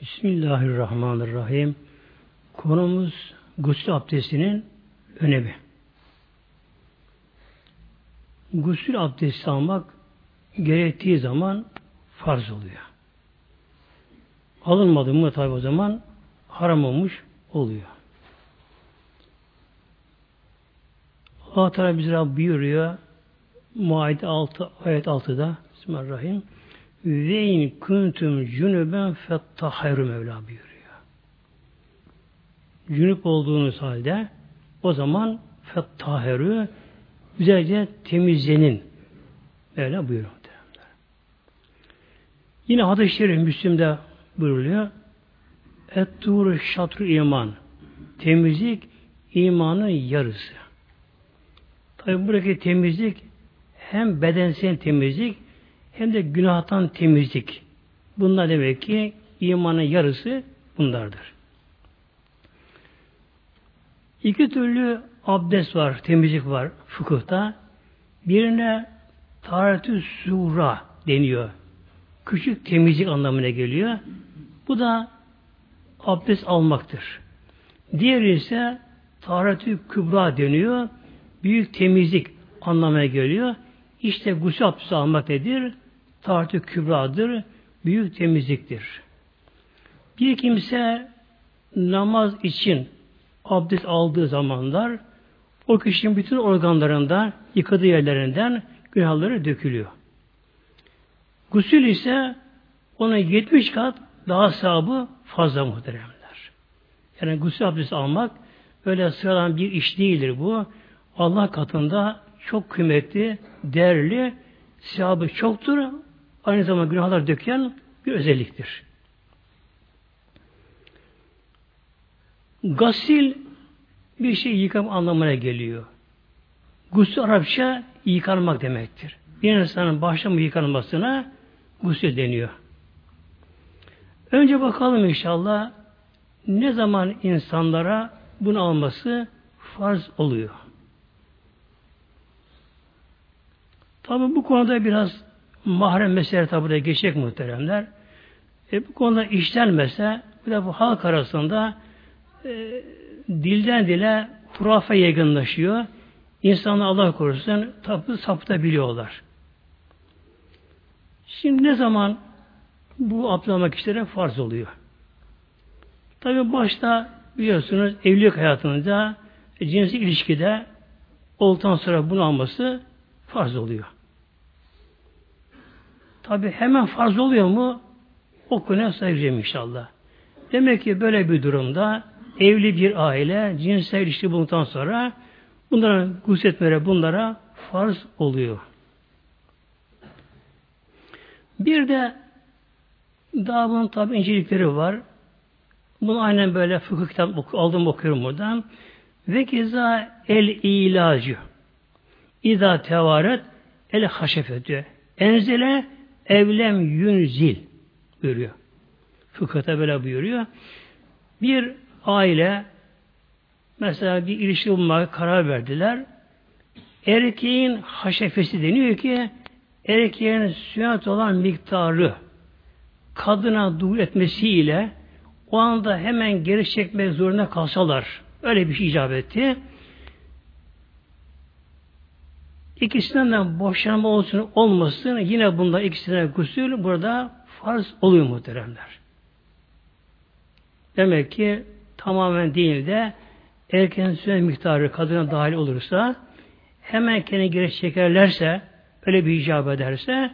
Bismillahirrahmanirrahim. Konumuz gusül abdestinin önemi. Gusül abdesti almak gerektiği zaman farz oluyor. Alınmadı mı tabi o zaman haram olmuş oluyor. Allah Teala bize buyuruyor Maide 6, ayet 6'da Bismillahirrahmanirrahim ve in kuntum cünüben fettahiru Mevla buyuruyor. Cünüp olduğunuz halde o zaman fettahiru güzelce temizlenin. Mevla buyuruyor. Yine hadis-i şerif Müslim'de buyuruluyor. Et-tur iman. Temizlik imanın yarısı. Tabi buradaki temizlik hem bedensel temizlik hem de günahtan temizlik. Bunlar demek ki imanın yarısı bunlardır. İki türlü abdest var, temizlik var fıkıhta. Birine taharetü sura deniyor. Küçük temizlik anlamına geliyor. Bu da abdest almaktır. Diğeri ise taharetü kübra deniyor. Büyük temizlik anlamına geliyor. İşte gusül abdesti almak nedir? Tahtı kübradır, büyük temizliktir. Bir kimse namaz için abdest aldığı zamanlar o kişinin bütün organlarında, yıkadığı yerlerinden günahları dökülüyor. Gusül ise ona 70 kat daha sahabı fazla muhteremler. Yani gusül abdesti almak öyle sıradan bir iş değildir bu. Allah katında çok kıymetli, değerli, sahabı çoktur aynı zamanda günahlar döken bir özelliktir. Gasil bir şey yıkam anlamına geliyor. Gusül Arapça yıkanmak demektir. Bir insanın başlama yıkanmasına gusül deniyor. Önce bakalım inşallah ne zaman insanlara bunu alması farz oluyor. Tabi bu konuda biraz mahrem mesele tabi de geçecek muhteremler. E, bu konuda işlenmese bir de bu halk arasında e, dilden dile hurafe yaygınlaşıyor. İnsanlar Allah korusun tabi saptabiliyorlar. Şimdi ne zaman bu abdülhamak işlere farz oluyor? Tabi başta biliyorsunuz evlilik hayatında cinsi ilişkide olduktan sonra bunu alması farz oluyor. Tabi hemen farz oluyor mu? O konuya sayacağım inşallah. Demek ki böyle bir durumda evli bir aile cinsel ilişki bulduktan sonra bunlara gusletmere bunlara farz oluyor. Bir de daha bunun tabi incelikleri var. Bunu aynen böyle fıkıh kitap aldım okuyorum buradan. Ve keza el ilacı. İza tevaret el haşefetü. Enzele evlem yünzil buyuruyor. Fıkıhta böyle buyuruyor. Bir aile mesela bir ilişki bulmaya karar verdiler. Erkeğin haşefesi deniyor ki erkeğin sünnet olan miktarı kadına duyur etmesiyle o anda hemen geri çekmek zorunda kalsalar. Öyle bir şey icap etti. İkisinden de boşanma olsun olmasın yine bunda ikisine gusül burada farz oluyor muhteremler. Demek ki tamamen değil de erkeğin süre miktarı kadına dahil olursa hemen kendine geri çekerlerse öyle bir icap ederse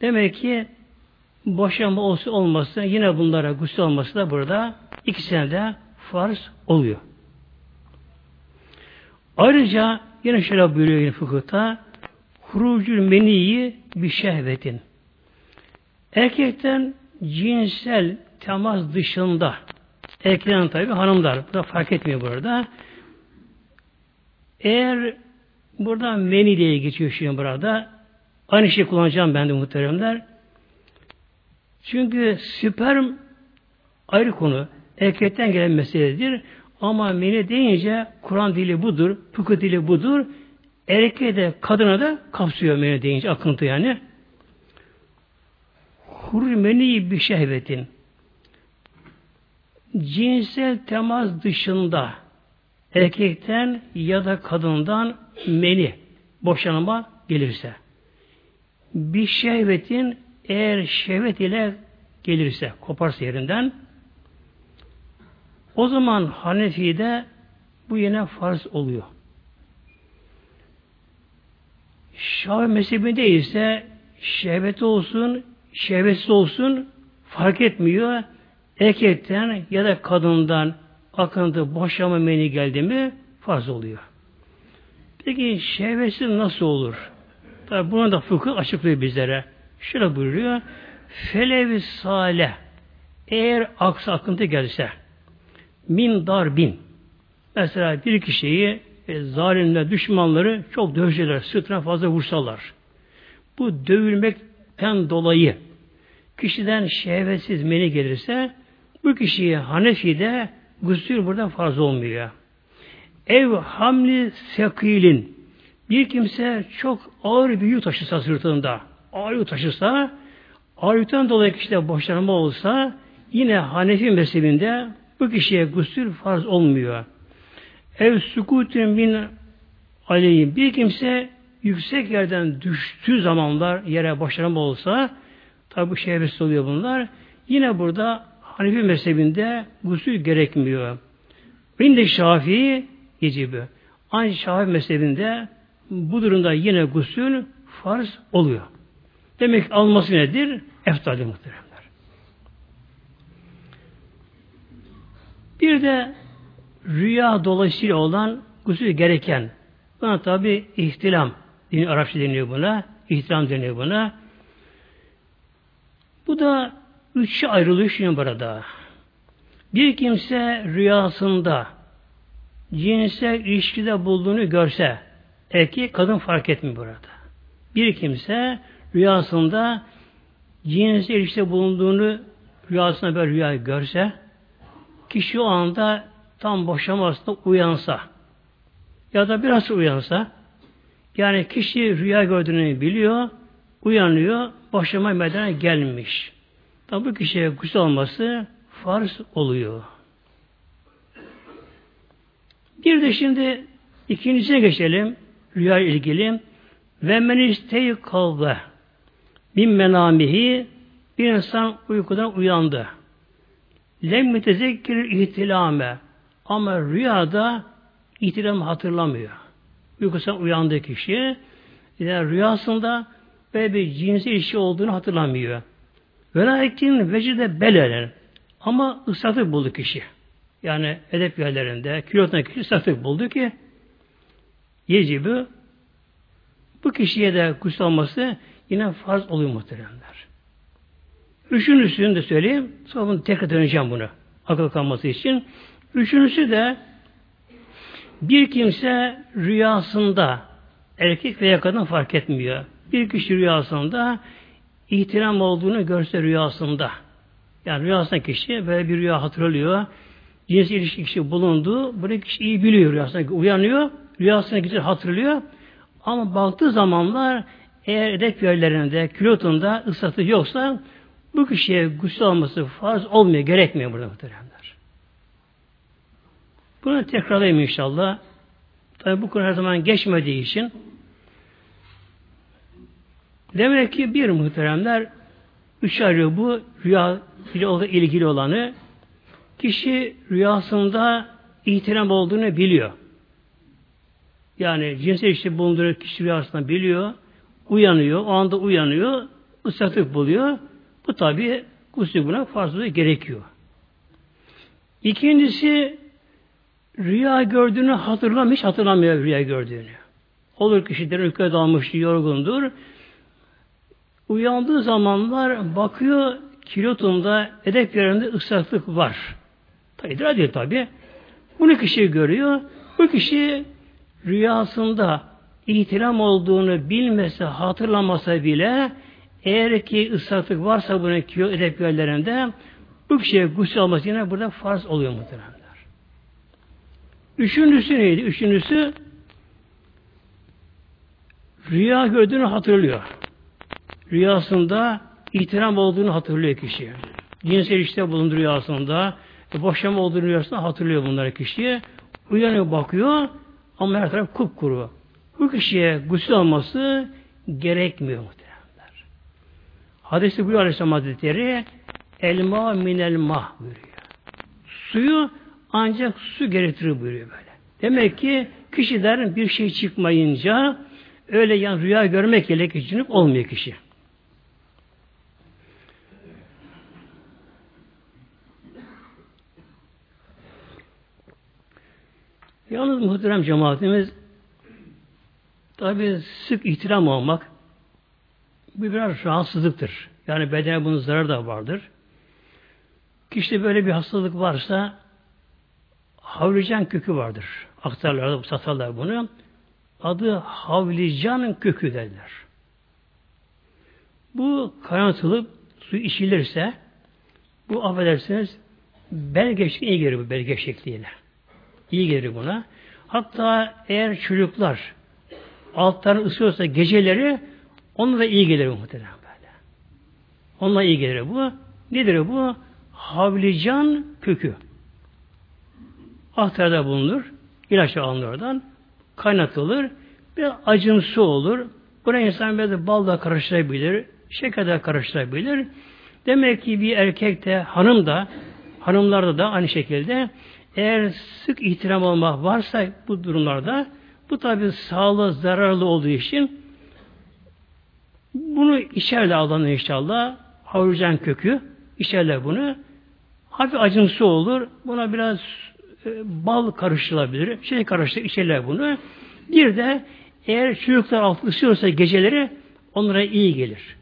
demek ki boşanma olsun olmasın yine bunlara gusül olması da burada ikisine de farz oluyor. Ayrıca Yine şöyle buyuruyor yine fıkıhta hurucul meniyi bir şehvetin. Erkekten cinsel temas dışında erkeklerin tabi hanımlar. Bu da fark etmiyor burada. Eğer burada meni diye geçiyor şimdi burada. Aynı şey kullanacağım ben de muhteremler. Çünkü sperm ayrı konu. Erkekten gelen meseledir. Ama meni deyince Kur'an dili budur, fıkıh dili budur. Erkeğe de kadına da kapsıyor meni deyince akıntı yani. Hurmeni bir şehvetin. cinsel temas dışında erkekten ya da kadından meni boşanma gelirse bir şehvetin eğer şehvet ile gelirse koparsa yerinden o zaman Hanefi'de bu yine farz oluyor. Şafi mezhebinde ise şehvet olsun, şehvetsiz olsun fark etmiyor. Erkekten ya da kadından akıntı, boşama meni geldi mi farz oluyor. Peki şehvetsiz nasıl olur? Tabi buna da fıkıh açıklıyor bizlere. Şöyle buyuruyor. Felevi sale eğer aksı akıntı gelse min dar bin mesela bir kişiyi e, zalimler, düşmanları çok dövseler, sırtına fazla vursalar. Bu dövülmekten dolayı kişiden şehvetsiz meni gelirse bu kişiye Hanefi'de gusül burada farz olmuyor. Ev hamli sekilin bir kimse çok ağır bir yük taşısa sırtında, ağır yük taşısa, ağır yükten dolayı kişide boşanma olsa, yine Hanefi mezhebinde bu kişiye gusül farz olmuyor. Ev sukutun bin aleyhim. Bir kimse yüksek yerden düştüğü zamanlar yere boşanma olsa, tabi bu şehvesiz oluyor bunlar, yine burada Hanefi mezhebinde gusül gerekmiyor. Binde Şafii gecibi. Aynı Şafii mezhebinde bu durumda yine gusül farz oluyor. Demek alması nedir? Eftaldir muhteremler. Bir de rüya dolayısıyla olan gusül gereken buna tabi ihtilam dini Arapça deniyor buna. İhtilam deniyor buna. Bu da üçe ayrılıyor şimdi burada. Bir kimse rüyasında cinsel ilişkide bulduğunu görse erkek kadın fark etmiyor burada. Bir kimse rüyasında cinsel ilişkide bulunduğunu rüyasında bir rüya görse kişi o anda tam boşamasında uyansa ya da biraz uyansa yani kişi rüya gördüğünü biliyor uyanıyor boşama meydana gelmiş. Tabi bu kişiye gusül olması farz oluyor. Bir de şimdi ikincisine geçelim rüya ilgili ve men istey kalbe bin menamihi bir insan uykudan uyandı. Lem mütezekkir ihtilame ama rüyada ihtilam hatırlamıyor. Uykusundan uyandığı kişi yani rüyasında böyle bir cinsi işi olduğunu hatırlamıyor. Velakin vecide beleren ama ıslatık buldu kişi. Yani edep yerlerinde, kilotuna kişi ıslatık buldu ki yecibi bu kişiye de gusül olması yine farz oluyor muhteremler. Üçüncüsünü de söyleyeyim. Sonra bunu tekrar döneceğim bunu. Akıl kalması için. Üçüncüsü de bir kimse rüyasında erkek veya kadın fark etmiyor. Bir kişi rüyasında ihtiram olduğunu görse rüyasında. Yani rüyasında kişi böyle bir rüya hatırlıyor. Cins ilişki kişi bulundu. Bunu kişi iyi biliyor rüyasında. Uyanıyor rüyasını güzel hatırlıyor. Ama baktığı zamanlar eğer edep yerlerinde, külotunda ıslatı yoksa bu kişiye gusül alması farz olmuyor, gerekmiyor burada muhteremler. Bunu tekrarlayayım inşallah. Tabi bu konu her zaman geçmediği için demek ki bir muhteremler üç ayrı bu rüya ile ilgili olanı kişi rüyasında ihtiram olduğunu biliyor. Yani cinsel işte bulunduğu kişi rüyasında biliyor, uyanıyor, o anda uyanıyor, ıslatık buluyor. Bu tabi gusül buna fazla gerekiyor. İkincisi rüya gördüğünü hatırlamış, hatırlamıyor rüya gördüğünü. Olur kişiler uykuya dalmış, yorgundur. Uyandığı zamanlar bakıyor kilotunda edep yerinde ıslaklık var. İdrar değil tabi. Bunu kişi görüyor. Bu kişi rüyasında ihtiram olduğunu bilmese, hatırlamasa bile eğer ki ıslaklık varsa bunun kiyo edep yerlerinde bu kişiye gusül alması yine burada farz oluyor muhtemelenler. Üçüncüsü neydi? Üçüncüsü rüya gördüğünü hatırlıyor. Rüyasında ihtiram olduğunu hatırlıyor kişi. Cinsel işte bulundu rüyasında. Boşama olduğunu rüyasında hatırlıyor bunları kişiye. Uyanıyor bakıyor ama her taraf kupkuru. Bu kişiye gusül alması gerekmiyor. Hadis-i buyuruyor Aleyhisselam Hazretleri elma minel mah buyuruyor. Suyu ancak su gerektirir buyuruyor böyle. Demek ki kişilerin bir şey çıkmayınca öyle yani rüya görmek ile geçinip olmuyor kişi. Yalnız muhterem cemaatimiz tabi sık ihtiram olmak bu biraz rahatsızlıktır. Yani bedene bunun zararı da vardır. Kişide böyle bir hastalık varsa havlican kökü vardır. Aktarlarda satarlar bunu. Adı havlicanın kökü derler. Bu kaynatılıp su içilirse bu affedersiniz belge iyi gelir bu belge şekliyle. İyi gelir buna. Hatta eğer çocuklar altlarını ısıyorsa geceleri onunla da iyi gelir muhtemelen böyle. Onunla iyi gelir bu. Nedir bu? Havlican kökü. Aktarda bulunur. İlaç alınır oradan. Kaynatılır. Bir acımsı olur. Buna insan biraz bal da karıştırabilir. Şeker de karıştırabilir. Demek ki bir erkek de hanım da hanımlarda da aynı şekilde eğer sık ihtiram olmak varsa bu durumlarda bu tabi sağlığa zararlı olduğu için bunu içerle alınır inşallah. Havucan kökü içerler bunu. Hafif acımsı olur. Buna biraz e, bal karıştırılabilir. Şey karıştır içerler bunu. Bir de eğer çocuklar altı ısıyorsa geceleri onlara iyi gelir.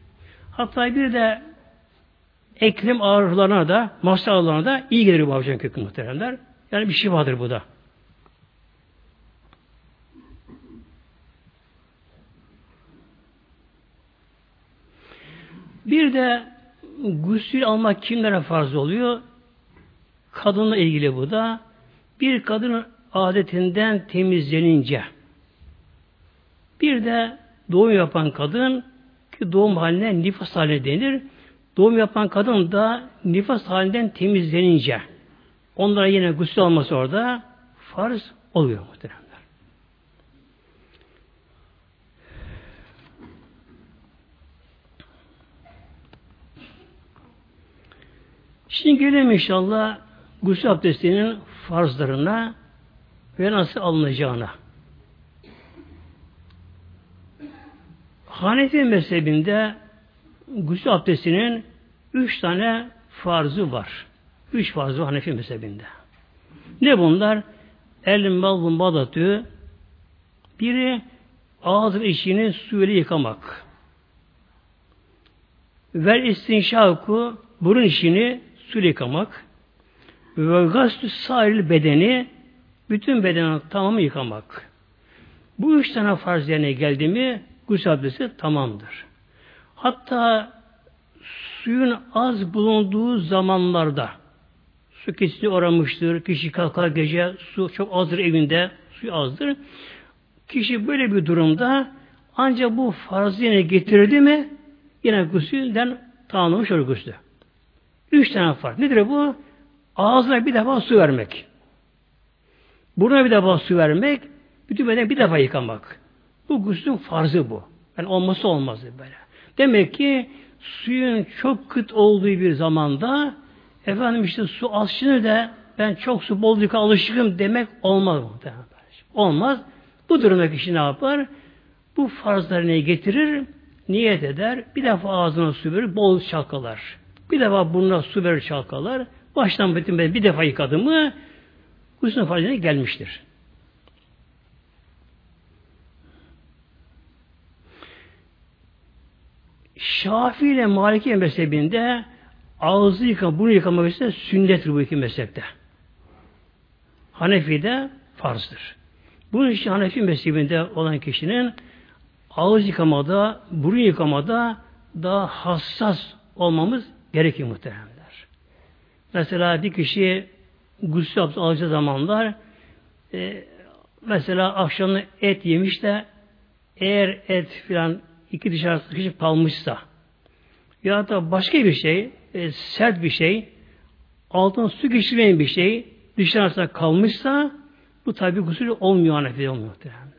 Hatta bir de eklem ağrılarına da, masa ağrılarına da iyi gelir bu havucan kökü muhteremler. Yani bir vardır bu da. Bir de gusül almak kimlere farz oluyor? Kadınla ilgili bu da. Bir kadın adetinden temizlenince bir de doğum yapan kadın ki doğum haline nifas haline denir. Doğum yapan kadın da nifas halinden temizlenince onlara yine gusül alması orada farz oluyor muhteremler. Şimdi gelelim inşallah gusül abdestinin farzlarına ve nasıl alınacağına. Hanefi mezhebinde gusül abdestinin üç tane farzı var. Üç farzı Hanefi mezhebinde. Ne bunlar? El malbun badatü biri ağız ve içini suyla yıkamak. Ver istinşaku burun içini suyla yıkamak. Ve gastü sahil bedeni bütün bedeni tamamı yıkamak. Bu üç tane farz yerine geldi mi gusül abdesti tamamdır. Hatta suyun az bulunduğu zamanlarda su kesiti oramıştır. Kişi kalkar gece su çok azdır evinde. Su azdır. Kişi böyle bir durumda ancak bu farzı yine getirdi mi yine gusülden tamamlamış olur gusülü. Üç tane farz. Nedir bu? Ağzına bir defa su vermek. Burnuna bir defa su vermek. Bütün beden bir defa yıkamak. Bu guslün farzı bu. Yani olması olmazdı böyle. Demek ki suyun çok kıt olduğu bir zamanda efendim işte su az şimdi de ben çok su bol yıka alışıkım demek olmaz muhtemelen. Olmaz. Bu durumda kişi ne yapar? Bu farzlarını getirir, niyet eder, bir defa ağzına su verir, bol çalkalar. Bir defa burnuna su verir çalkalar. Baştan bütün bir defa yıkadı mı gusül farzına gelmiştir. Şafii ile Maliki mezhebinde ağzı yıkama, bunu yıkamak ise sünnettir bu iki mezhepte. Hanefi'de farzdır. Bunun için Hanefi mezhebinde olan kişinin ağız yıkamada, burun yıkamada daha hassas olmamız gerekir muhteremler. Mesela bir kişi gusül alacağı zamanlar e, mesela akşamı et yemiş de eğer et filan iki dışarı sıkışıp kalmışsa ya da başka bir şey, e, sert bir şey altın su geçirmeyen bir şey dışarısında kalmışsa bu tabi gusül olmuyor Hanefi olmuyor muhtemelenler.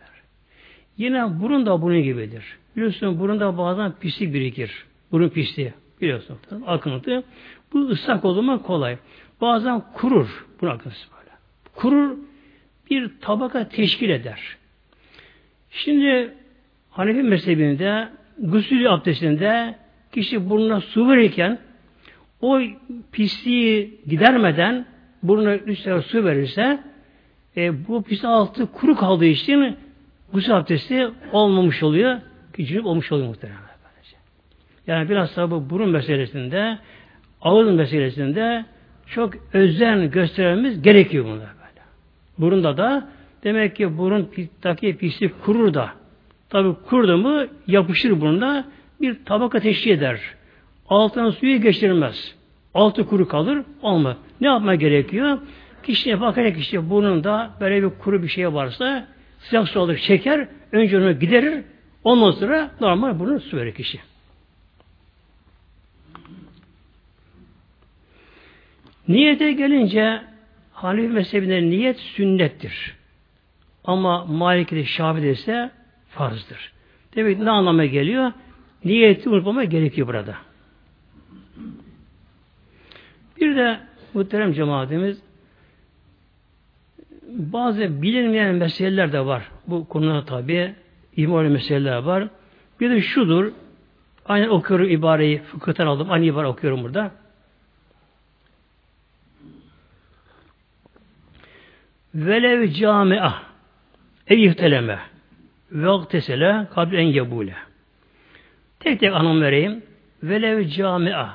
Yine burun da bunun gibidir. Biliyorsun burunda bazen pislik birikir. Burun pisliği. Biliyorsun. Akıntı. Bu ıslak olma kolay. Bazen kurur. Bu akıntısı böyle. Kurur bir tabaka teşkil eder. Şimdi Hanefi mezhebinde gusül abdestinde kişi burnuna su verirken o pisliği gidermeden burnuna üç sefer su verirse e, bu pis altı kuru kaldığı için gusül abdesti olmamış oluyor. Küçülük olmuş oluyor muhtemelen. Yani biraz da bu burun meselesinde ağız meselesinde çok özen göstermemiz gerekiyor bunda böyle. Burunda da demek ki burundaki pislik kurur da tabi kurdu mu yapışır burnuna bir tabaka teşkil eder. Altına suyu geçirmez. Altı kuru kalır. Olmaz. Ne yapma gerekiyor? Kişiye bakarak işte burnunda böyle bir kuru bir şey varsa sıcak su alır, çeker, önce onu giderir, ondan sonra normal bunu su verir kişi. Niyete gelince Hanefi mezhebinde niyet sünnettir. Ama Malik'de Şafi'de ise farzdır. Demek ne anlama geliyor? Niyeti unutmama gerekiyor burada. Bir de muhterem cemaatimiz bazı bilinmeyen meseleler de var. Bu konuda tabi imani meseleler var. Bir de şudur. Aynen okuyorum ibareyi fıkıhtan aldım. Aynı ibare okuyorum burada. Velev camia ev ihteleme ve aktesele kabl en yebule. Tek tek anlam vereyim. Velev camia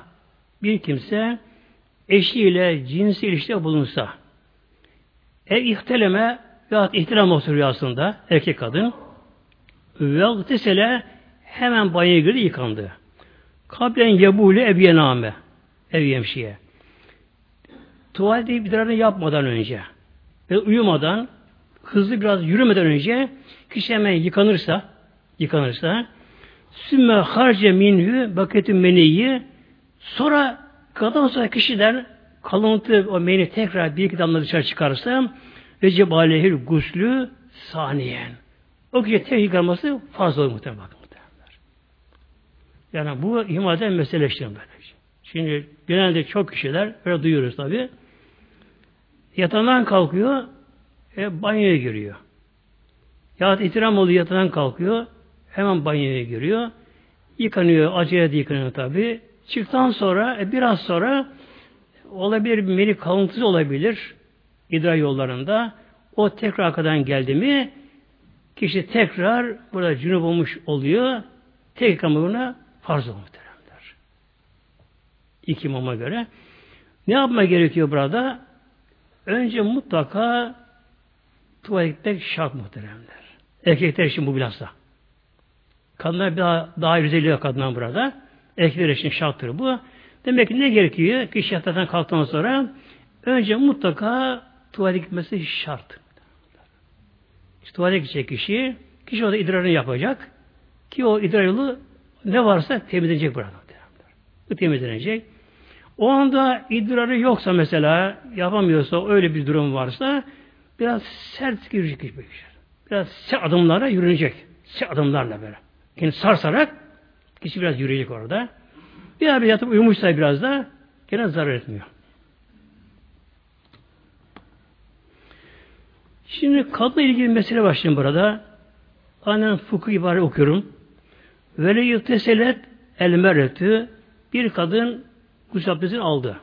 bir kimse eşiyle cinsi ilişkide bulunsa ev ihteleme veyahut ihtilam olsun rüyasında erkek kadın ve aktesele hemen banyoya girdi yıkandı. Kablen yebule ebiyename ev yemşiye. Tuvalete idrarını yapmadan önce ve uyumadan hızlı biraz yürümeden önce kişi hemen yıkanırsa yıkanırsa sümme harce minhü baketü meniyi sonra kadın sonra kişiden kalıntı o meni tekrar bir iki damla dışarı çıkarsa ve cebalehil guslü saniyen. O kişi tek yıkanması fazla olur muhtemelen bakın muhtemelen. Yani bu imaden mesele işte böyle. Şimdi genelde çok kişiler böyle duyuyoruz tabi. Yatağından kalkıyor, e, banyoya giriyor. Ya itiram oluyor yatağından kalkıyor, hemen banyoya giriyor. Yıkanıyor, acele de yıkanıyor tabi. Çıktıktan sonra, e, biraz sonra olabilir bir meri kalıntısı olabilir idrar yollarında. O tekrar arkadan geldi mi kişi tekrar burada cünüp olmuş oluyor. Tek yıkamına farz olmuş muhteremler. İki imama göre. Ne yapma gerekiyor burada? Önce mutlaka tuvalette şart muhteremler. Erkekler için bu bilhassa. Kadınlar daha, daha yok kadınlar burada. Erkekler için şarttır bu. Demek ki ne gerekiyor? Kişi yataktan kalktıktan sonra önce mutlaka tuvalete gitmesi şart. İşte tuvalete gidecek kişi, kişi orada idrarını yapacak ki o idrar yolu ne varsa temizlenecek burada. Bu temizlenecek. O anda idrarı yoksa mesela yapamıyorsa öyle bir durum varsa biraz sert girecek kişi. Biraz sert adımlarla yürünecek. Sert adımlarla böyle. Yani sarsarak kişi biraz yürüyecek orada. Bir abi yatıp uyumuşsa biraz da gene zarar etmiyor. Şimdi kadınla ilgili mesele başlayayım burada. Aynen fıkıh ibare okuyorum. Vele yükteselet el merretü bir kadın gusül abdestini aldı.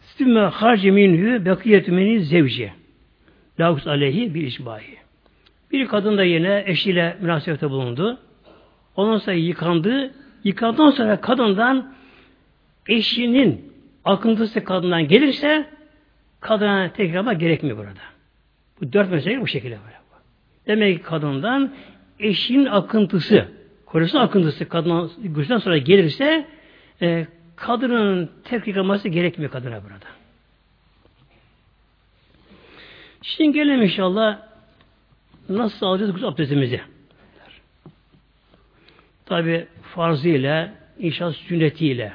Sümme harci minhü bekiyetü meni zevci. Lagus aleyhi bir işbahi. Bir kadın da yine eşiyle münasebete bulundu. Ondan sonra yıkandı. Yıkandıktan sonra kadından eşinin akıntısı kadından gelirse kadına tekrarma gerekmiyor burada. Bu dört mesele bu şekilde böyle. Demek ki kadından eşinin akıntısı, korusun akıntısı kadından güçten sonra gelirse e, kadının tek yıkaması gerekmiyor kadına burada. Şimdi gelelim inşallah nasıl alacağız gusül abdestimizi? Tabi farzıyla, inşallah sünnetiyle.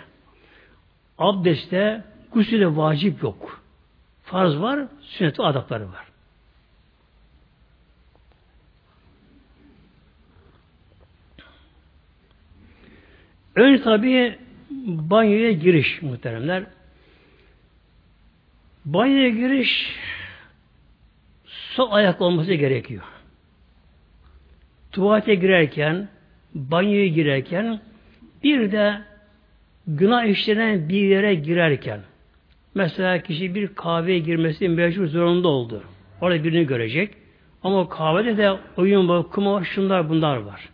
Abdestte gusüle vacip yok. Farz var, sünnet adapları var. Önce tabi banyoya giriş muhteremler. Banyoya giriş sol ayak olması gerekiyor. Tuvalete girerken, banyoya girerken bir de günah işlenen bir yere girerken mesela kişi bir kahveye girmesi mecbur zorunda oldu. Orada birini görecek. Ama kahvede de oyun var, kuma şunlar bunlar var.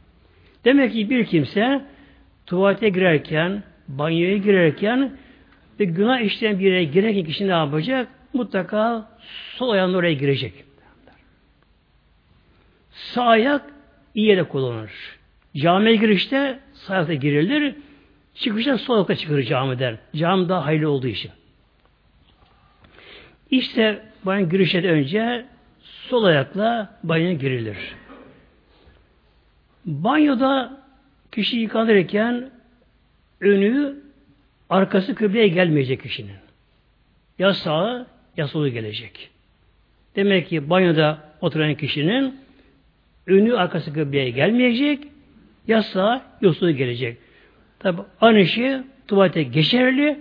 Demek ki bir kimse tuvalete girerken, banyoya girerken ve günah işleyen bir yere girerken kişi ne yapacak? Mutlaka sol ayağında oraya girecek. Sağ ayak iyi yere kullanılır. Camiye girişte sağ ayakta girilir. Çıkışta sol ayakta çıkılır camiden. Cami daha hayırlı olduğu için. İşte banyo girişten önce sol ayakla banyoya girilir. Banyoda kişi yıkanırken önü arkası kıbleye gelmeyecek kişinin. Ya sağı ya solu gelecek. Demek ki banyoda oturan kişinin önü arkası kıbleye gelmeyecek ya sağı ya solu gelecek. Tabi aynı şey tuvalete geçerli.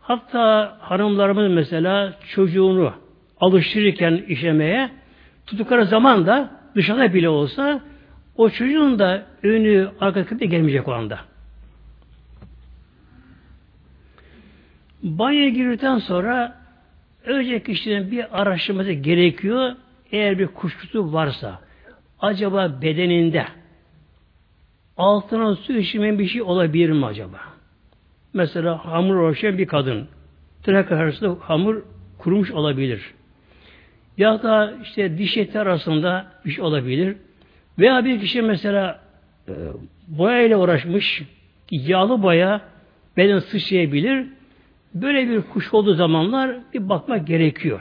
Hatta hanımlarımız mesela çocuğunu alıştırırken işemeye tuttukları zaman da dışarıda bile olsa o çocuğun da önü arka kıble gelmeyecek o anda. Banyoya girdikten sonra önce kişinin bir araştırması gerekiyor. Eğer bir kuşkusu varsa acaba bedeninde altına su içmeyen bir şey olabilir mi acaba? Mesela hamur uğraşan bir kadın. Tırnak arasında hamur kurumuş olabilir. Ya da işte diş eti arasında bir şey olabilir. Veya bir kişi mesela e, boya ile uğraşmış, yağlı boya beden sıçrayabilir. Böyle bir kuş olduğu zamanlar bir bakmak gerekiyor.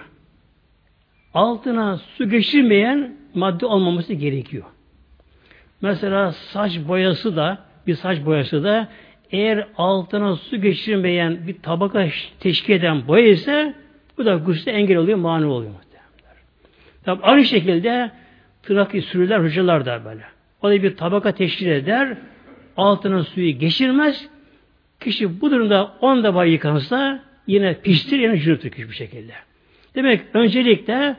Altına su geçirmeyen madde olmaması gerekiyor. Mesela saç boyası da bir saç boyası da eğer altına su geçirmeyen bir tabaka teşkil eden boya ise bu da gusle engel oluyor, mani oluyor. Tabi aynı şekilde tırnak sürüler, hocalar da böyle. O da bir tabaka teşkil eder, altına suyu geçirmez. Kişi bu durumda 10 defa yıkansa yine piştir, yine cünüptür kişi bir şekilde. Demek öncelikle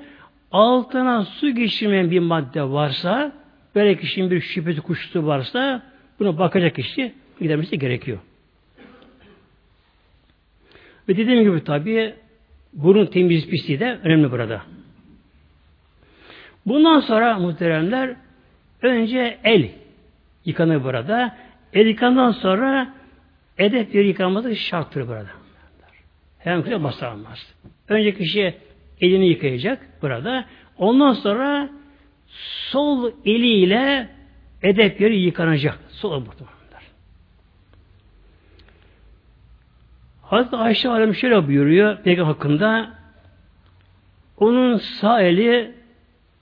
altına su geçirmeyen bir madde varsa, böyle kişinin bir şüphesi kuşkusu varsa, buna bakacak kişi gidermesi gerekiyor. Ve dediğim gibi tabi burun temiz pisliği de önemli burada. Bundan sonra muhteremler önce el yıkanır burada. El yıkandan sonra edep bir yıkanması şarttır burada. Hem kişi basamaz. Önce kişi elini yıkayacak burada. Ondan sonra sol eliyle edep yeri yıkanacak. Sol muhtemelen. Hazreti Ayşe Alem şöyle buyuruyor Peygamber hakkında onun sağ eli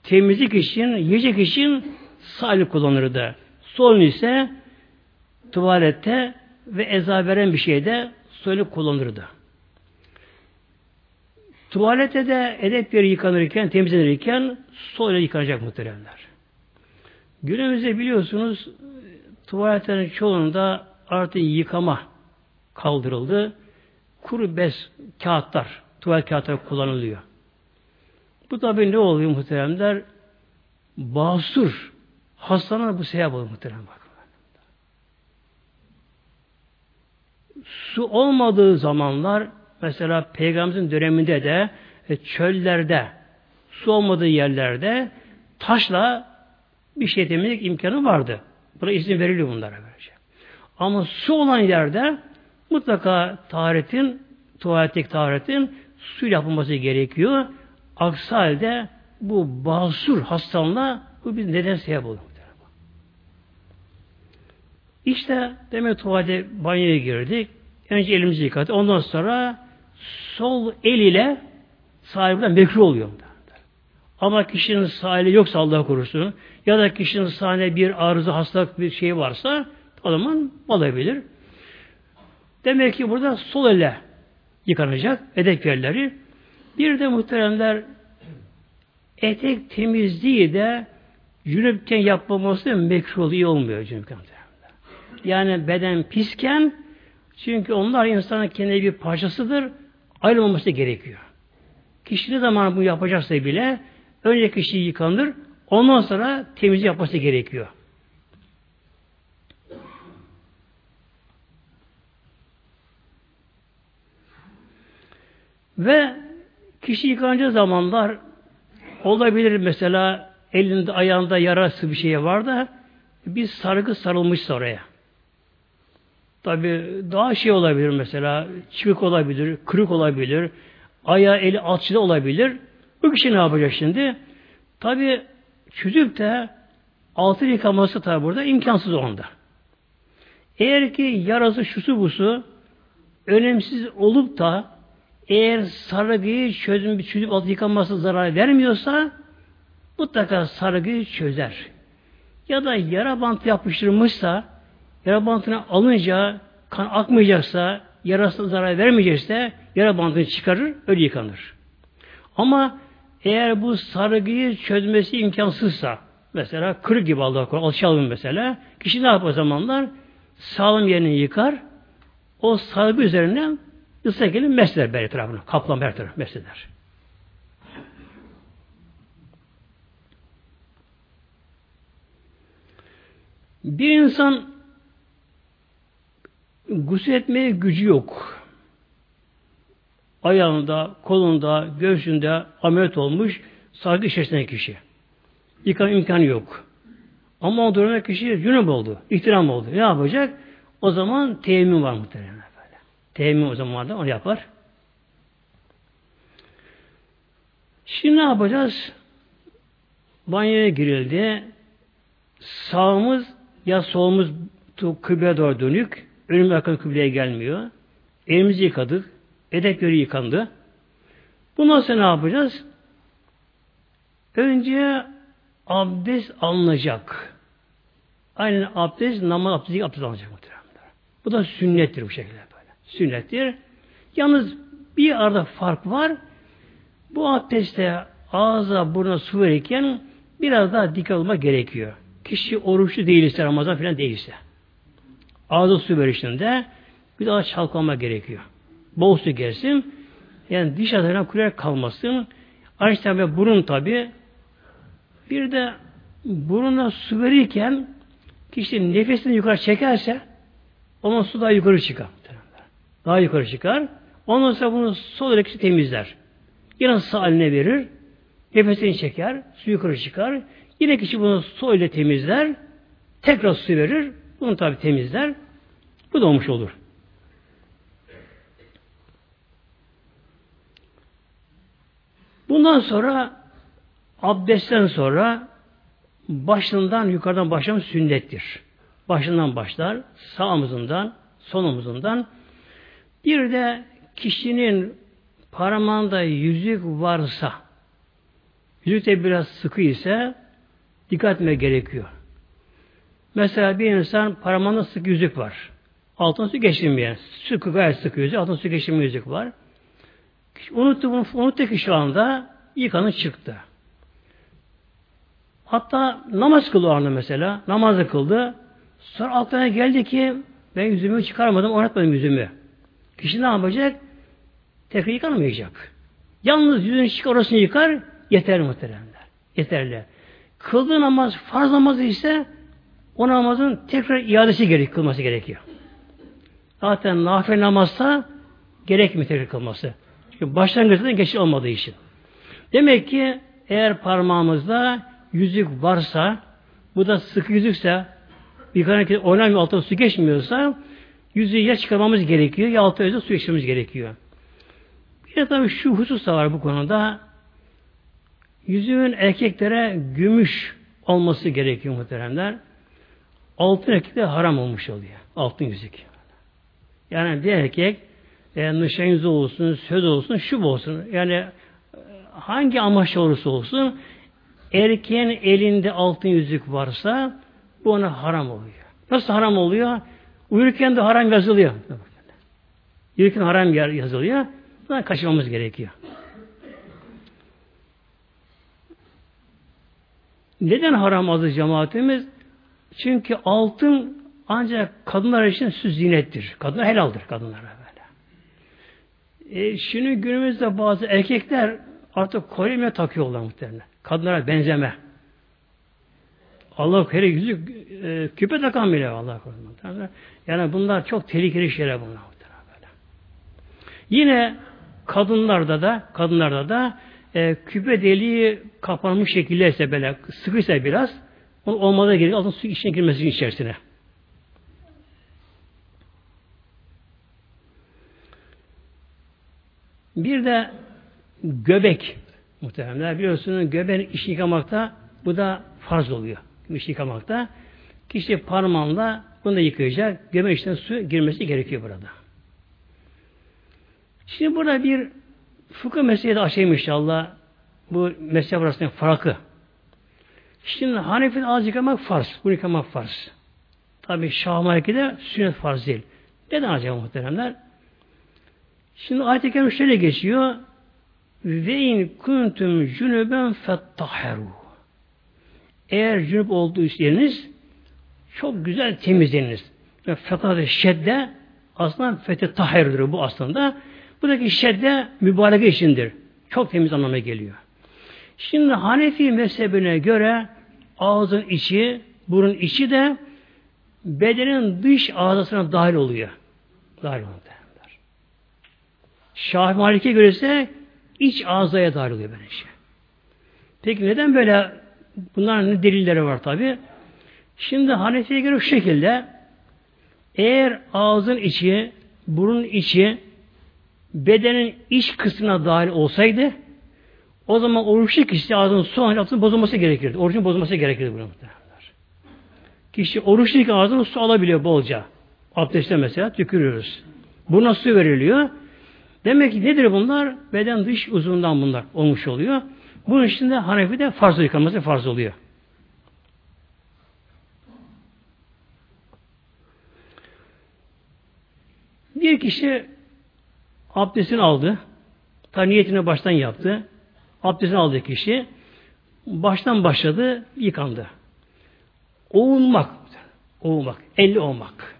temizlik için, yiyecek için sağ eli kullanırdı. Sol ise tuvalette ve eza veren bir şeyde sol eli kullanırdı. Tuvalette de edep yeri yıkanırken, temizlenirken eli yıkanacak muhteremler. Günümüzde biliyorsunuz tuvaletlerin çoğunda artık yıkama kaldırıldı kuru bez kağıtlar, tuvalet kağıtları kullanılıyor. Bu tabi ne oluyor muhteremler? Basur hastalar bu sebep oluyor muhterem bak. Su olmadığı zamanlar mesela peygamberimizin döneminde de e, çöllerde su olmadığı yerlerde taşla bir şey temizlik imkanı vardı. Buna izin veriliyor bunlara böylece. Ama su olan yerde Mutlaka taharetin, tuvaletteki taharetin su yapılması gerekiyor. Aksi halde bu basur hastalığına bu bir neden sebep olur. İşte demek tuvalete banyoya girdik. Önce elimizi yıkadık. Ondan sonra sol el ile sahibinden mekruh oluyor. Ama kişinin sağ eli yoksa Allah korusun ya da kişinin sağ bir arıza hastalık bir şey varsa o zaman olabilir. Demek ki burada sol elle yıkanacak edek yerleri. Bir de muhteremler etek temizliği de cünüpken yapmaması mekruh iyi olmuyor cünüpken. Yani beden pisken çünkü onlar insanın kendi bir parçasıdır. Ayrılmaması gerekiyor. Kişi ne zaman bunu yapacaksa bile önce kişi yıkanır ondan sonra temizlik yapması gerekiyor. Ve kişi yıkanacağı zamanlar olabilir mesela elinde ayağında yarası bir şey var da bir sargı sarılmış oraya. Tabi daha şey olabilir mesela çıkık olabilir, kırık olabilir, ayağı eli alçıda olabilir. Bu kişi ne yapacak şimdi? Tabi çözüp de altı yıkaması tabi burada imkansız onda. Eğer ki yarası şusu busu önemsiz olup da eğer sargıyı çözüm, çözüp altı yıkanması zarar vermiyorsa mutlaka sargıyı çözer. Ya da yara bant yapıştırmışsa yara bantını alınca kan akmayacaksa yarasına zarar vermeyecekse yara bantını çıkarır, öyle yıkanır. Ama eğer bu sargıyı çözmesi imkansızsa mesela kırık gibi Allah korusun alçalım mesela kişi ne yapar zamanlar sağlam yerini yıkar o sargı üzerinden ıslak elini mesler her tarafını. Kaplan her tarafını mesler. Bir insan gusül etmeye gücü yok. Ayağında, kolunda, göğsünde ameliyat olmuş sargı içerisinde kişi. Yıkan imkanı yok. Ama o durumda kişi cünüp oldu, ihtiram oldu. Ne yapacak? O zaman teyemmüm var muhtemelen. Böyle. Teyemmüm o zaman da onu yapar. Şimdi ne yapacağız? Banyoya girildi. Sağımız ya solumuz kıbleye doğru dönük. Önüm yakın kıbleye gelmiyor. Elimizi yıkadık. Edekleri yıkandı. Bundan sonra ne yapacağız? Önce abdest alınacak. Aynen abdest, namaz abdesti abdest alınacak muhtemelen. Bu da sünnettir bu şekilde böyle. Sünnettir. Yalnız bir arada fark var. Bu abdestte ağza burnuna su verirken biraz daha dikkat olmak gerekiyor. Kişi oruçlu değilse, Ramazan falan değilse. Ağza su verişinde bir daha çalkama gerekiyor. Bol su gelsin. Yani diş adına kuruyarak kalmasın. Aynı ve burun tabi. Bir de buruna su verirken kişi nefesini yukarı çekerse onun su daha yukarı çıkar. Daha yukarı çıkar. Ondan sonra bunu sol elekisi temizler. Yine sağ eline verir. Nefesini çeker. Su yukarı çıkar. Yine kişi bunu su ile temizler. Tekrar su verir. Bunu tabi temizler. Bu da olmuş olur. Bundan sonra abdestten sonra başından yukarıdan başlamak sünnettir. Başından başlar, sağ omuzundan. Bir de kişinin parmağında yüzük varsa, yüzük de biraz sıkı ise dikkat etmeye gerekiyor. Mesela bir insan parmağında sık yüzük var. Altın su geçirmeyen. Sıkı gayet sıkı yüzük, altın su geçirmeyen yüzük var. Unuttu bunu, unuttu ki şu anda yıkanı çıktı. Hatta namaz kıldı o anda mesela. Namazı kıldı. Sonra aklına geldi ki ben yüzümü çıkarmadım, oynatmadım yüzümü. Kişi ne yapacak? Tekrar yıkanmayacak. Yalnız yüzünü çıkar, orasını yıkar, yeter muhteremler. Yeterli. Kıldığı namaz, farz namazı ise o namazın tekrar iadesi gerek, kılması gerekiyor. Zaten nafile namazsa gerekmiyor tekrar kılması. Çünkü başlangıçta geçiş olmadığı için. Demek ki eğer parmağımızda yüzük varsa, bu da sık yüzükse, bir kere oynamıyor, altına su geçmiyorsa, yüzüğü ya çıkarmamız gerekiyor, ya altına yüzüğü su geçirmemiz gerekiyor. Bir de tabii şu husus da var bu konuda. Yüzüğün erkeklere gümüş olması gerekiyor muhteremler. Altın erkekte haram olmuş oluyor. Altın yüzük. Yani bir erkek e, nişan yüzü olsun, söz olsun, şu olsun. Yani e, hangi amaçla olursa olsun erkeğin elinde altın yüzük varsa bu ona haram oluyor. Nasıl haram oluyor? Uyurken de haram yazılıyor. Uyurken haram yazılıyor. Bundan kaçırmamız gerekiyor. Neden haram adı cemaatimiz? Çünkü altın ancak kadınlar için süs zinettir. Kadınlar helaldir kadınlara böyle. E, şimdi günümüzde bazı erkekler artık kolye takıyorlar muhtemelen. Kadınlara benzeme. Allah kere yüzü e, küpe takan bile Allah korusun. Yani bunlar çok tehlikeli şeyler bunlar. Böyle. Yine kadınlarda da kadınlarda da e, küpe deliği kapanmış şekilde ise böyle sıkıysa biraz onun olmadığı gerekiyor. Altın su içine girmesi içerisine. Bir de göbek muhtemelen biliyorsunuz göbeğin işi yıkamakta bu da farz oluyor. İş yıkamakta. Kişi parmağınla bunu da yıkayacak. Göbeğin içine su girmesi gerekiyor burada. Şimdi burada bir fıkıh meselesi de açayım inşallah. Bu mesele arasında farkı. Şimdi Hanefi'nin ağız yıkamak farz. Bunu yıkamak farz. Tabi Şah-ı sünnet farz değil. Neden acaba muhteremler? Şimdi ayet-i kerim şöyle geçiyor. Ve in kuntum cünüben fettaheru. Eğer cünüp olduğunuz çok güzel temizleniniz. Ve fetah şedde aslında fethi tahirdir bu aslında. Buradaki şedde mübareke içindir. Çok temiz anlamına geliyor. Şimdi Hanefi mezhebine göre ağzın içi, burun içi de bedenin dış ağzasına dahil oluyor. Dahil oluyor. Şah Malik'e göre ise iç ağzaya dahil oluyor böyle şey. Peki neden böyle bunların ne delilleri var tabi? Şimdi Hanefi'ye göre şu şekilde eğer ağzın içi, burun içi bedenin iç kısmına dahil olsaydı o zaman oruçlu kişi ağzının su yaptığının bozulması gerekirdi. Orucun bozulması gerekirdi bunu Kişi oruçluyken ağzına su alabiliyor bolca. Abdestte mesela tükürüyoruz. Buna su veriliyor. Demek ki nedir bunlar? Beden dış uzundan bunlar olmuş oluyor. Bunun içinde Hanefi'de farz yıkanması farz oluyor. Bir kişi abdestini aldı. Ta niyetini baştan yaptı. Abdestini aldı kişi. Baştan başladı, yıkandı. Oğulmak. Oğulmak. Elli olmak.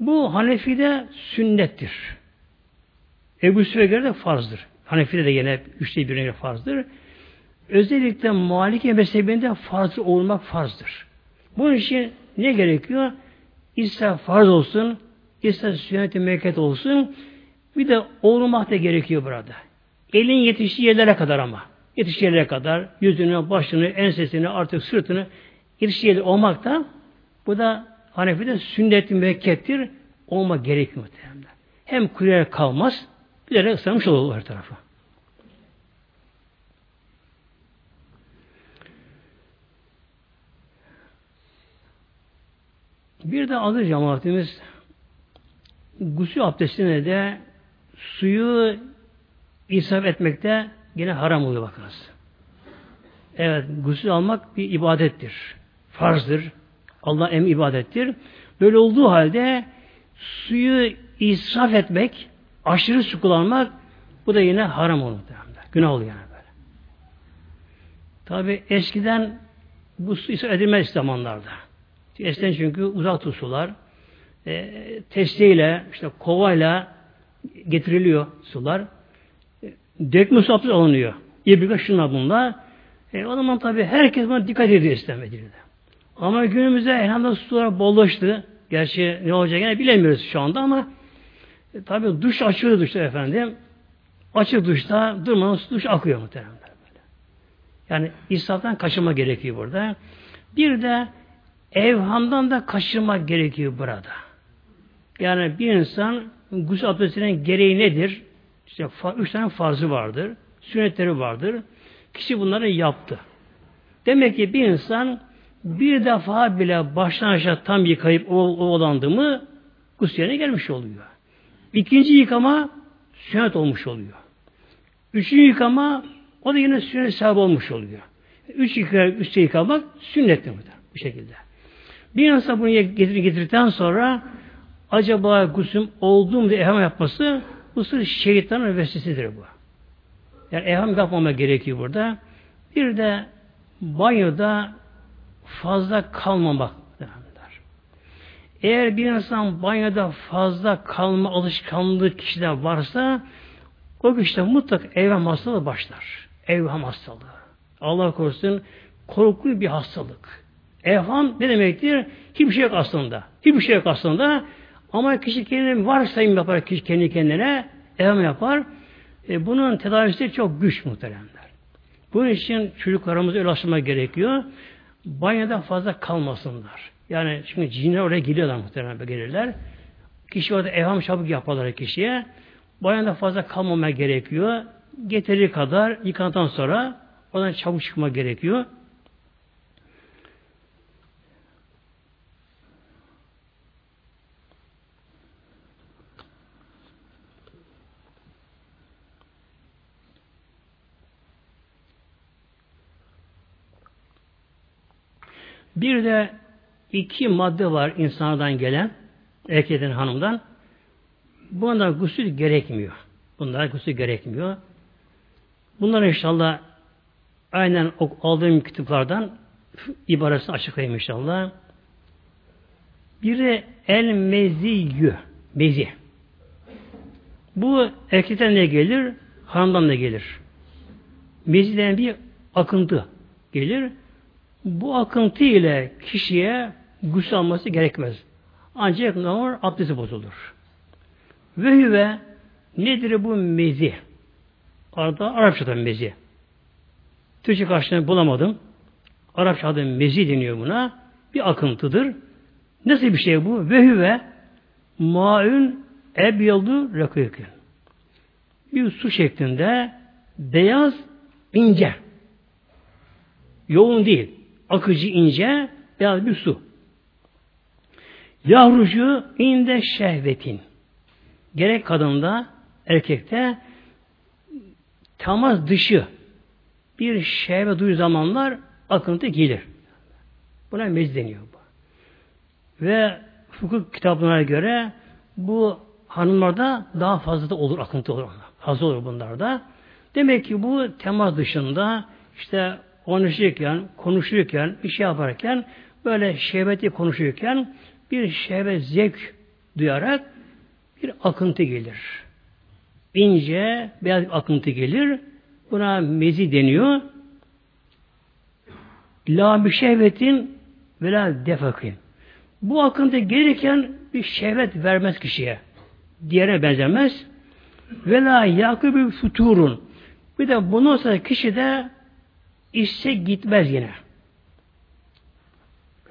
Bu Hanefi'de sünnettir. Ebu Süre göre de farzdır. Hanefi'de de yine üçte birine göre farzdır. Özellikle Maliki mezhebinde farz olmak farzdır. Bunun için ne gerekiyor? İster farz olsun, ister sünnet-i olsun, bir de olmak da gerekiyor burada. Elin yetiştiği yerlere kadar ama. Yetiştiği yerlere kadar yüzünü, başını, ensesini, artık sırtını yetiştiği yerlere olmak da bu da Hanefi'de sünnet-i müekkettir. Olmak gerekiyor muhtemelen. Hem kuruyarak kalmaz, bir de ıslanmış olur her tarafı. Bir de adı cemaatimiz gusül abdestine de suyu israf etmekte yine haram oluyor bakınız. Evet, gusül almak bir ibadettir. Farzdır. Allah em ibadettir. Böyle olduğu halde suyu israf etmek, aşırı su kullanmak bu da yine haram olur. Günah oluyor yani böyle. Tabi eskiden bu su israf edilmez zamanlarda. Eskiden çünkü uzak sular e, testiyle, işte kovayla getiriliyor sular. Dökme su abdest alınıyor. İbrika şunlar bunlar. E, o zaman tabi herkes buna dikkat ediyor istemediğinde. Ama günümüzde elhamdülillah sular bollaştı. Gerçi ne olacak yine bilemiyoruz şu anda ama e, tabi duş açıyor duşta efendim. Açık duşta durmadan duş akıyor muhtemelen. Böyle. Yani israftan kaçınma gerekiyor burada. Bir de evhamdan da kaçınmak gerekiyor burada. Yani bir insan gusül abdestinin gereği nedir? İşte üç tane farzı vardır. Sünnetleri vardır. Kişi bunları yaptı. Demek ki bir insan bir defa bile baştan aşağı tam yıkayıp ovalandı mı gusül gelmiş oluyor. İkinci yıkama sünnet olmuş oluyor. Üçüncü yıkama o da yine sünnet sahibi olmuş oluyor. Üç yıkamak, üç yıkamak sünnettir bu şekilde. Bir insan bunu getir, getirdikten sonra acaba gusüm olduğum diye eham yapması Bu sırf şeytanın vesvesidir bu. Yani evham yapmama gerekiyor burada. Bir de banyoda fazla kalmamak. Eğer bir insan banyoda fazla kalma alışkanlığı kişide varsa o kişide mutlaka evham hastalığı başlar. Evham hastalığı. Allah korusun korkulu bir hastalık. Evham ne demektir? Hiçbir şey yok aslında. Hiçbir şey yok aslında. Ama kişi kendine varsayım yapar kişi kendi kendine evham yapar. E, bunun tedavisi çok güç muhteremler. Bunun için çocuklarımıza ulaşma gerekiyor. Banyoda fazla kalmasınlar. Yani çünkü cinler oraya geliyorlar muhtemelen gelirler. Kişi orada evham çabuk yaparlar kişiye. Banyoda fazla kalmama gerekiyor. Getiri kadar yıkandıktan sonra oradan çabuk çıkma gerekiyor. Bir de iki madde var insandan gelen, erkekten hanımdan. Bunlar gusül gerekmiyor. Bunlar gusül gerekmiyor. Bunlar inşallah aynen aldığım kitaplardan ibaresini açıklayayım inşallah. Biri el meziyyü. Mezi. Bu erkekten ne gelir? Hanımdan da gelir. Meziden bir akıntı gelir. Bu akıntı ile kişiye gusül alması gerekmez. Ancak ne olur? Abdesti bozulur. Ve hüve nedir bu mezi? Arada Arapçadan mezi. Türkçe karşılığını bulamadım. Arapça mezi deniyor buna. Bir akıntıdır. Nasıl bir şey bu? Ve hüve maün ebyaldu rakıyıkın. Bir su şeklinde beyaz ince. Yoğun değil akıcı ince beyaz bir su. Yavrucu inde şehvetin. Gerek kadında, erkekte tamaz dışı bir şehvet duyu zamanlar akıntı gelir. Buna mez deniyor. Ve hukuk kitaplarına göre bu hanımlarda daha fazla da olur, akıntı olur. Fazla olur bunlarda. Demek ki bu temas dışında işte konuşurken, konuşurken, bir şey yaparken böyle şehveti konuşurken bir şehvet zevk duyarak bir akıntı gelir. İnce, beyaz bir akıntı gelir. Buna mezi deniyor. La bir şehvetin ve la defakin. Bu akıntı gelirken bir şehvet vermez kişiye. Diğerine benzemez. Ve la yakı futurun. Bir de bunu sonra kişi de işse gitmez yine.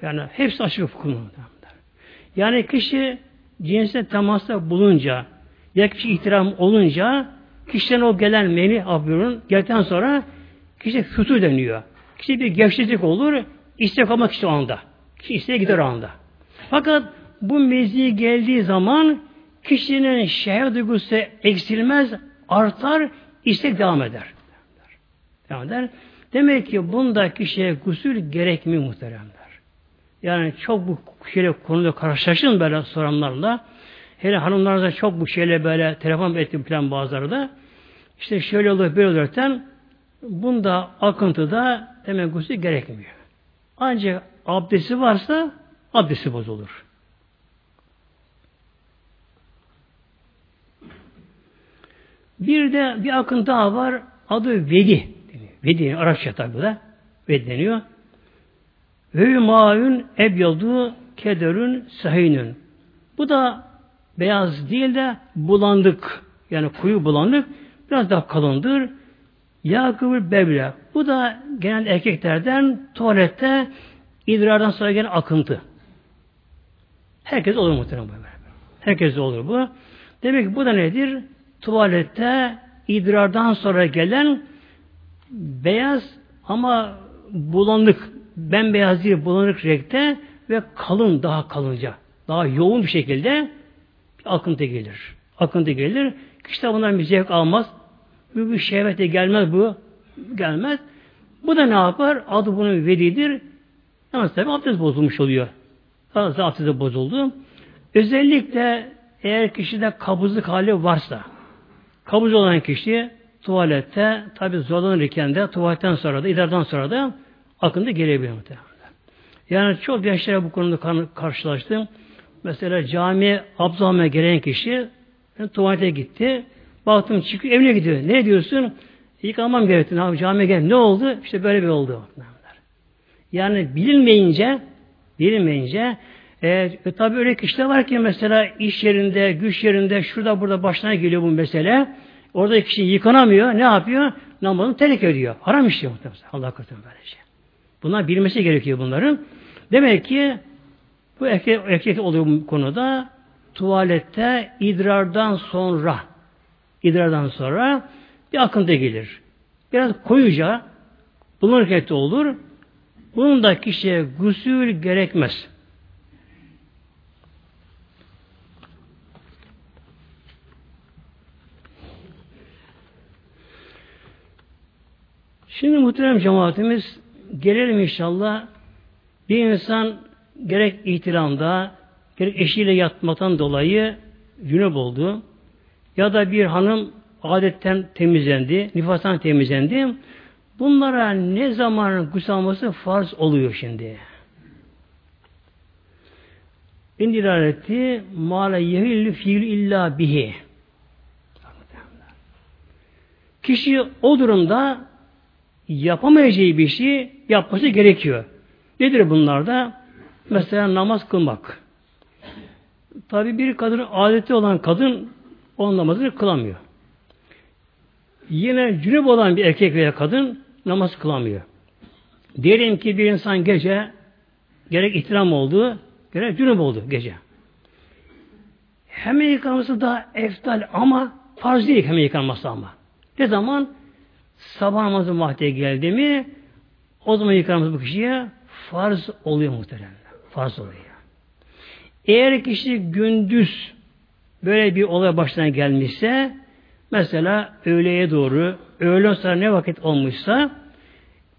Yani hepsi açık hukumu. Yani kişi cinsel temasta bulunca ya kişi ihtiram olunca kişiden o gelen meni abdurun geldikten sonra kişi fütü deniyor. Kişi bir gevşeklik olur, istek olmak işte o anda. Kişi isteğe gider o anda. Fakat bu mezi geldiği zaman kişinin şehir duygusu eksilmez, artar, istek devam eder. Devam eder. Demek ki bunda kişiye gusül gerekmiyor muhteremler. Yani çok bu şeyle konuda karşılaşın böyle soranlarla. Hele hanımlarınıza çok bu şeyle böyle telefon ettim falan bazıları da. İşte şöyle olur böyle olurken bunda akıntıda demek gusül gerekmiyor. Ancak abdesti varsa abdesti bozulur. Bir de bir akıntı daha var. Adı vedi. Ve Arapça tabi bu da. Ve deniyor. Ve maun ebyadu kederün sahinün. Bu da beyaz değil de bulandık. Yani kuyu bulandık. Biraz daha kalındır. Yakıbır beble. Bu da genel erkeklerden tuvalette idrardan sonra gelen akıntı. Herkes olur muhtemelen böyle. Herkes olur bu. Demek ki bu da nedir? Tuvalette idrardan sonra gelen beyaz ama bulanık, bembeyaz değil bulanık renkte ve kalın daha kalınca, daha yoğun bir şekilde bir akıntı gelir. Akıntı gelir. Kişi de bundan bir zevk almaz. Bu bir şehvete gelmez bu. Gelmez. Bu da ne yapar? Adı bunun velidir. Yalnız tabi abdest bozulmuş oluyor. Fazla abdest bozuldu. Özellikle eğer kişide kabızlık hali varsa, kabuz olan kişi tuvalette tabi zorlanırken de tuvaletten sonra da idrardan sonra da akında gelebilir muhtemelen. Yani çok gençlere bu konuda karşılaştım. Mesela cami abdülhamaya gelen kişi ben tuvalete gitti. Baktım çıkıyor evine gidiyor. Ne diyorsun? Yıkamam gerekti. Abi camiye gel. Ne oldu? İşte böyle bir oldu. Yani bilinmeyince bilinmeyince e, e tabi öyle kişiler var ki mesela iş yerinde, güç yerinde, şurada burada başına geliyor bu mesele. Orada kişi yıkanamıyor. Ne yapıyor? Namazını terk ediyor. Haram işliyor muhtemelen. Allah korusun böylece. Şey. Bunlar bilmesi gerekiyor bunların. Demek ki bu erkek, erkek oluyor bu konuda tuvalette idrardan sonra idrardan sonra bir akıntı gelir. Biraz koyuca bulunurken olur. Bunun da kişiye gusül gerekmez. Şimdi muhterem cemaatimiz gelelim inşallah bir insan gerek ihtiramda gerek eşiyle yatmaktan dolayı cünüp oldu ya da bir hanım adetten temizlendi, nifastan temizlendi. Bunlara ne zaman gusül farz oluyor şimdi? İndilaleti mâle yehillü fiil illa bihi. Kişi o durumda yapamayacağı bir şey yapması gerekiyor. Nedir bunlar da? Mesela namaz kılmak. Tabi bir kadın adeti olan kadın o namazını kılamıyor. Yine cünüp olan bir erkek veya kadın namaz kılamıyor. Diyelim ki bir insan gece gerek ihtiram oldu, gerek cünüp oldu gece. Hemen yıkanması daha eftal ama farz değil hemen yıkanması ama. Ne zaman? Sabah namazı vakti geldi mi o zaman yıkanması bu kişiye farz oluyor muhtemelen. Farz oluyor. Eğer kişi gündüz böyle bir olay başına gelmişse mesela öğleye doğru öğlen sonra ne vakit olmuşsa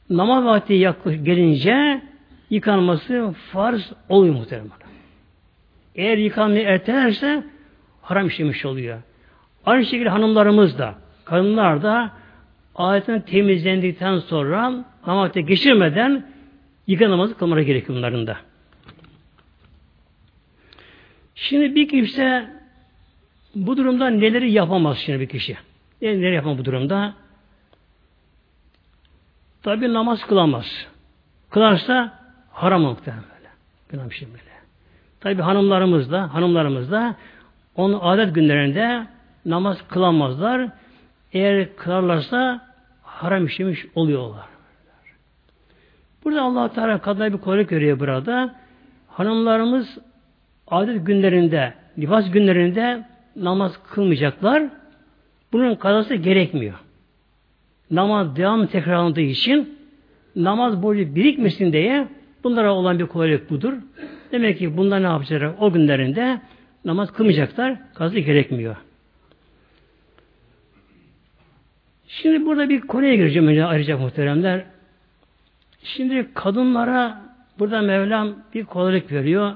namaz vakti yaklaşık gelince yıkanması farz oluyor muhtemelen. Eğer yıkanmayı ertelerse haram işlemiş oluyor. Aynı şekilde hanımlarımız da, kadınlar da ayetten temizlendikten sonra namazda geçirmeden yıka namazı kılmaları gerekiyor bunların da. Şimdi bir kimse bu durumda neleri yapamaz şimdi bir kişi? Neler yapamaz bu durumda? Tabi namaz kılamaz. Kılarsa haram muhtemelen böyle. Günah bir şey böyle. Tabi hanımlarımız da, hanımlarımız da onun adet günlerinde namaz kılamazlar. Eğer kılarlarsa haram işlemiş oluyorlar. Burada Allah Teala kadına bir kolaylık görüyor burada. Hanımlarımız adet günlerinde, nifas günlerinde namaz kılmayacaklar. Bunun kazası gerekmiyor. Namaz devam tekrarlandığı için namaz boyu birikmesin diye bunlara olan bir kolaylık budur. Demek ki bunlar ne yapacaklar? O günlerinde namaz kılmayacaklar. Kazı gerekmiyor. Şimdi burada bir konuya gireceğim önce ayrıca muhteremler. Şimdi kadınlara burada Mevlam bir kolaylık veriyor.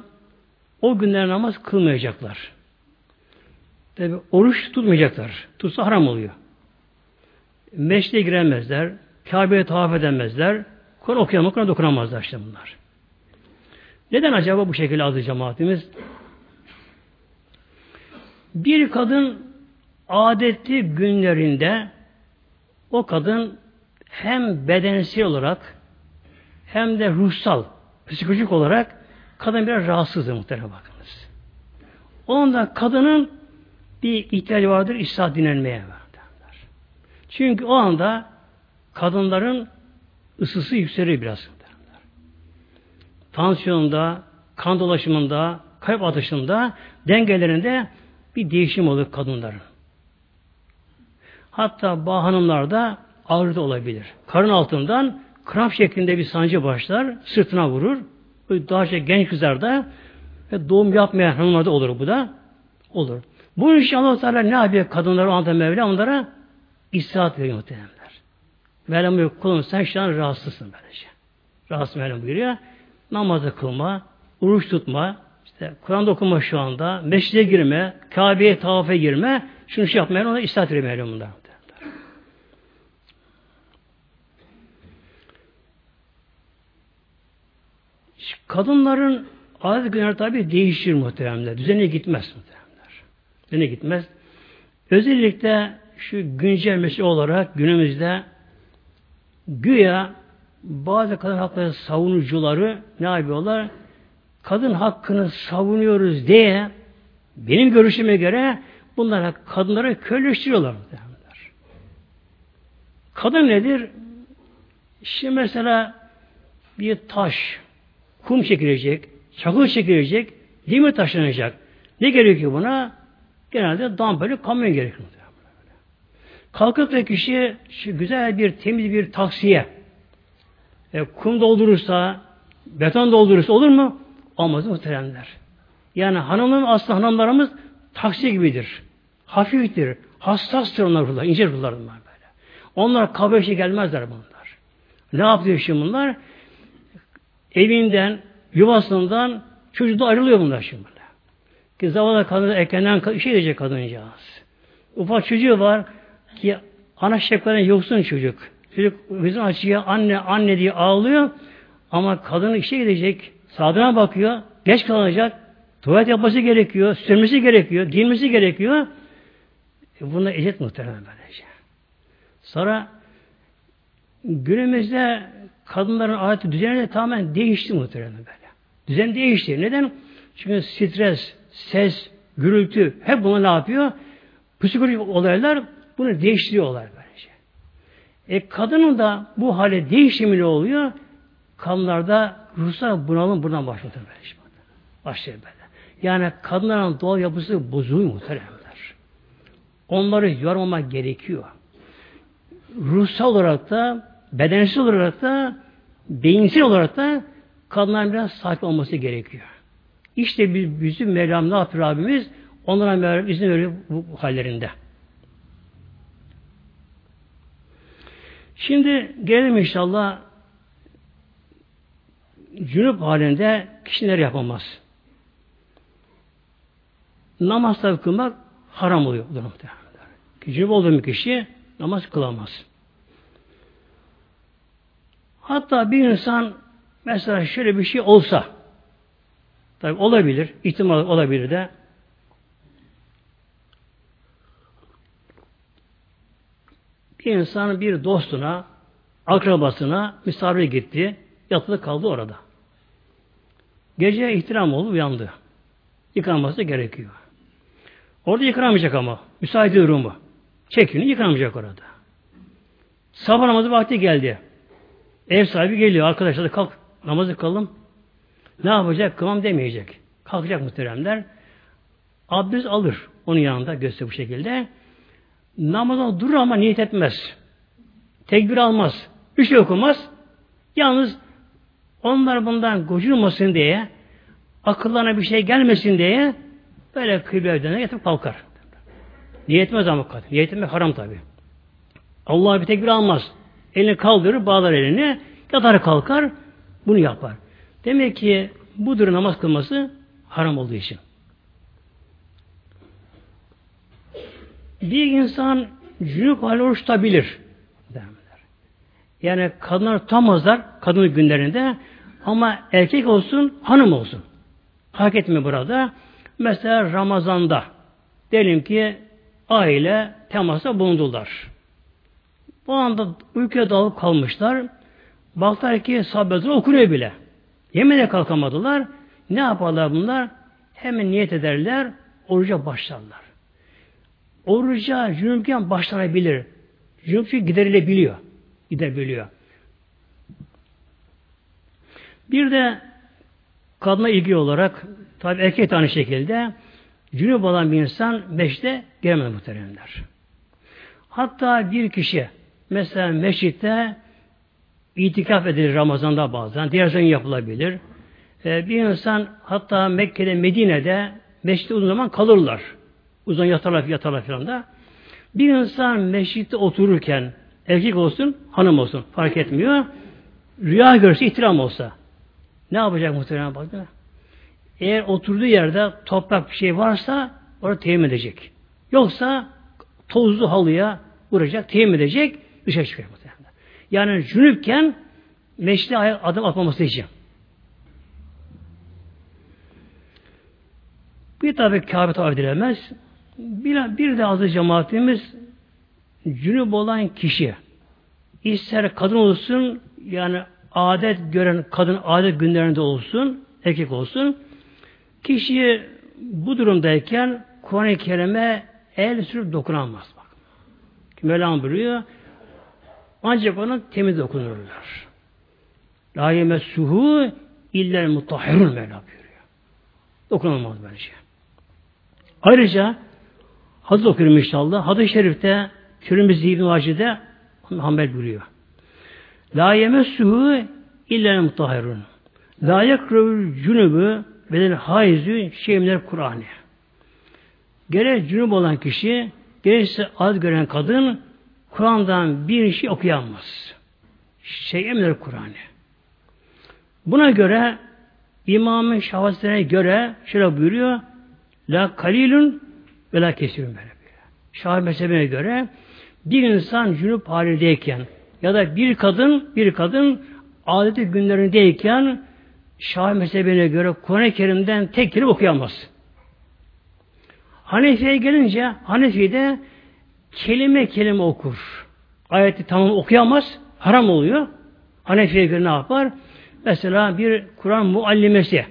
O günler namaz kılmayacaklar. Tabi oruç tutmayacaklar. Tutsa haram oluyor. Meşte giremezler. Kabe'ye tavaf edemezler. Kur'an okuyamaz, Kur'an dokunamazlar işte bunlar. Neden acaba bu şekilde adı cemaatimiz? Bir kadın adetli günlerinde o kadın hem bedensel olarak hem de ruhsal, psikolojik olarak kadın biraz rahatsızdır muhtemelen bakınız. Onda kadının bir ihtiyacı vardır İsa dinlenmeye. Derler. Çünkü o anda kadınların ısısı yükselir biraz. Derler. Tansiyonda, kan dolaşımında, kalp atışında, dengelerinde bir değişim olur kadınların. Hatta bazı hanımlarda ağrı da olabilir. Karın altından kramp şeklinde bir sancı başlar, sırtına vurur. Daha çok genç kızlarda ve doğum yapmayan hanımlarda olur bu da. Olur. Bu inşallah Teala ne yapıyor kadınları anda Mevla onlara istirahat veriyor muhtemelenler. Mevlam buyuruyor kulum sen şu an rahatsızsın böylece. Rahatsız Mevlam buyuruyor. Namazı kılma, oruç tutma, Kur'an okuma şu anda, meşride girme, Kabe'ye tavafe girme, şunu şey yapmayın, ona istahat vermeyelim bunlar. Kadınların adet günler tabi değişir muhteremler. Düzene gitmez muhteremler. Düzene gitmez. Özellikle şu güncel mesele olarak günümüzde güya bazı kadın hakları savunucuları ne yapıyorlar? Kadın hakkını savunuyoruz diye benim görüşüme göre bunlara kadınları köleleştiriyorlar. Kadın nedir? Şimdi mesela bir taş, kum çekilecek, çakıl çekilecek, demir taşlanacak. Ne gerekiyor buna? Genelde dampeli kamyon gerekiyor. Kalkıp da kişi şu güzel bir temiz bir taksiye e, kum doldurursa, beton doldurursa olur mu? Olmaz muhteremler. Yani hanımın aslında hanımlarımız taksi gibidir. Hafiftir. Hassastır onlar ruhlar. ince ruhlar bunlar böyle. Onlar kabul gelmezler bunlar. Ne yapıyor şimdi bunlar? Evinden, yuvasından çocuğu ayrılıyor bunlar şimdi. Böyle. Ki zavallı kadın erkenden işe gidecek kadıncağız. Ufak çocuğu var ki ana şefkatinden yoksun çocuk. Çocuk bizim açıya anne anne diye ağlıyor ama kadın işe gidecek. Sağdına bakıyor. Geç kalacak. Tuvalet yapması gerekiyor. Sürmesi gerekiyor. Giyinmesi gerekiyor. E buna eziyet muhtemelen böylece. Sonra günümüzde kadınların adeti düzeni de tamamen değişti muhtemelen böyle. Düzen değişti. Neden? Çünkü stres, ses, gürültü hep bunu ne yapıyor? Psikolojik olaylar bunu değiştiriyorlar böylece. E kadının da bu hale değişimi oluyor? Kadınlarda ruhsal bunalım buradan başlıyor böylece. Başlıyor böyle. Yani kadınların doğal yapısı bozuluyor muhteremler. Onları yormamak gerekiyor. Ruhsal olarak da, bedensel olarak da, beyinsel olarak da kadınların biraz sakin olması gerekiyor. İşte biz, bizim Mevlam ne yapıyor Rabbimiz? Onlara Mevlam izin veriyor bu hallerinde. Şimdi gelelim inşallah cünüp halinde kişiler yapamaz. Namaz tabi kılmak haram oluyor. Cünüp olduğu bir kişi namaz kılamaz. Hatta bir insan mesela şöyle bir şey olsa tabi olabilir, ihtimal olabilir de bir insan bir dostuna, akrabasına misafir gitti, yatılı kaldı orada. Gece ihtiram oldu, uyandı. Yıkanması gerekiyor. Orada yıkanamayacak ama. Müsait durumu. Çekini yıkanamayacak orada. Sabah namazı vakti geldi. Ev sahibi geliyor. Arkadaşlar da kalk namazı kılalım. Ne yapacak? Kılmam demeyecek. Kalkacak muhteremler. Abdest alır. Onun yanında göster bu şekilde. Namazdan durur ama niyet etmez. Tekbir almaz. Bir şey okumaz. Yalnız onlar bundan gocunmasın diye akıllarına bir şey gelmesin diye böyle kıble döner yatıp kalkar. Niyetmez ama kadın. Niyet haram tabi. Allah bir tekbir almaz. Elini kaldırır, bağlar elini, yatar kalkar, bunu yapar. Demek ki budur namaz kılması haram olduğu için. Bir insan cünüp hali oruç tutabilir. Yani kadınlar tutamazlar kadın günlerinde ama erkek olsun, hanım olsun. Hak etmiyor burada. Mesela Ramazan'da diyelim ki aile temasa bulundular. Bu anda uykuya dalıp kalmışlar. Baktılar ki sahabetler okunuyor bile. Yemeğe kalkamadılar. Ne yaparlar bunlar? Hemen niyet ederler, oruca başlarlar. Oruca cünüpken başlanabilir. Cünüp giderilebiliyor. Gidebiliyor. Bir de kadına ilgi olarak tabi erkek de aynı şekilde cünüp olan bir insan beşte giremez muhteremler. Hatta bir kişi mesela meşritte itikaf edilir Ramazan'da bazen. Diğer zaman yapılabilir. Ee, bir insan hatta Mekke'de, Medine'de meşritte uzun zaman kalırlar. Uzun yatarlar, yatarlar falan da. Bir insan meşritte otururken erkek olsun, hanım olsun fark etmiyor. Rüya görse ihtiram olsa ne yapacak muhtemelen bakın? eğer oturduğu yerde toprak bir şey varsa orada teyemmüm edecek. Yoksa tozlu halıya vuracak, teyemmüm edecek, dışarı çıkacak. Yani cünüpken meşri adım atmaması için. Bir tabi Kabe tavaf edilemez. Bir, bir de azı cemaatimiz cünüp olan kişi ister kadın olsun yani adet gören kadın adet günlerinde olsun erkek olsun kişi bu durumdayken Kur'an-ı Kerim'e el sürüp dokunamaz. Bak. Mevlam buyuruyor ancak ona temiz dokunurlar. La yemessuhu iller mutahhirun Mevla buyuruyor. Dokunulmaz böylece. Ayrıca hadis okuyorum inşallah. Hadis-i şerifte Tirmizi İbn-i Vaci'de Hanbel buyuruyor. La yemessuhu illa mutahharun. La yekrevül cünübü bedel haizü şeyimler Kur'an'ı. Gerek cünüp olan kişi, gerekse az gören kadın Kur'an'dan bir şey okuyamaz. Şey emir Kur'an'ı. Buna göre İmam-ı Şahvasi'ne göre şöyle buyuruyor La kalilun ve la kesirun böyle. Şah mezhebine göre bir insan cünüp halindeyken ya da bir kadın bir kadın adeti günlerindeyken Şah mezhebine göre Kur'an-ı Kerim'den tek kelime okuyamaz. Hanefi'ye gelince Hanefi'de kelime kelime okur. Ayeti tamam okuyamaz. Haram oluyor. Hanefi'ye göre ne yapar? Mesela bir Kur'an muallimesi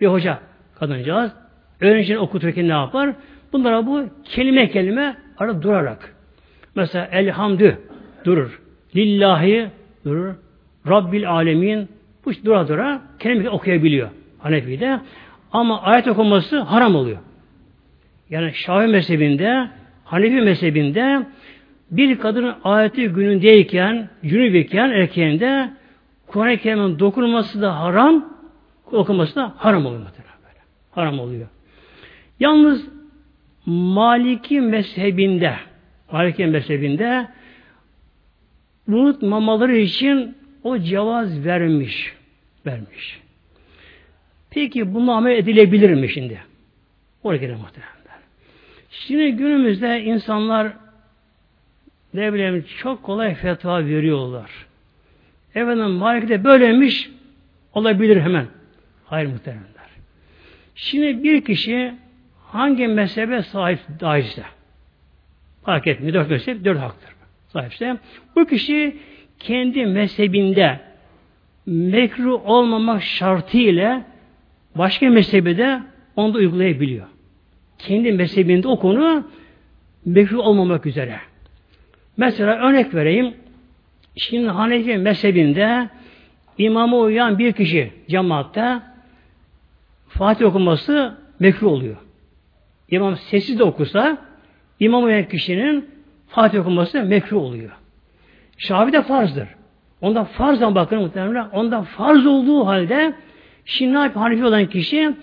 bir hoca kadıncağız öğrencinin okuturken ne yapar? Bunlara bu kelime kelime arada durarak. Mesela elhamdü durur. Lillahi durur. Rabbil alemin bu dura dura kelime okuyabiliyor Hanefi'de. Ama ayet okuması haram oluyor. Yani Şafii mezhebinde, Hanefi mezhebinde bir kadının ayeti günündeyken, cünübeyken erkeğinde Kur'an-ı Kerim'in dokunması da haram, okuması da haram oluyor. Haram oluyor. Yalnız Maliki mezhebinde Maliki mezhebinde unutmamaları için o cevaz vermiş. Vermiş. Peki bunu amel edilebilir mi şimdi? Oraya gidelim muhtemelen. Şimdi günümüzde insanlar ne bileyim çok kolay fetva veriyorlar. Efendim Malik'te böylemiş olabilir hemen. Hayır muhtemelenler. Şimdi bir kişi hangi mezhebe sahip dairse fark etmiyor. Dört mezhep dört haktır. Sahipse bu kişi kendi mezhebinde mekruh olmamak şartıyla başka mezhebi de onu da uygulayabiliyor. Kendi mezhebinde o konu mekruh olmamak üzere. Mesela örnek vereyim. Şimdi Hanefi mezhebinde imama uyan bir kişi cemaatte Fatih okuması mekruh oluyor. İmam sessiz de okusa imam uyan kişinin Fatih okuması mekruh oluyor. Şafi de farzdır. Onda farzdan bakın muhtemelen. Onda farz olduğu halde şimdi ne Hanefi olan kişi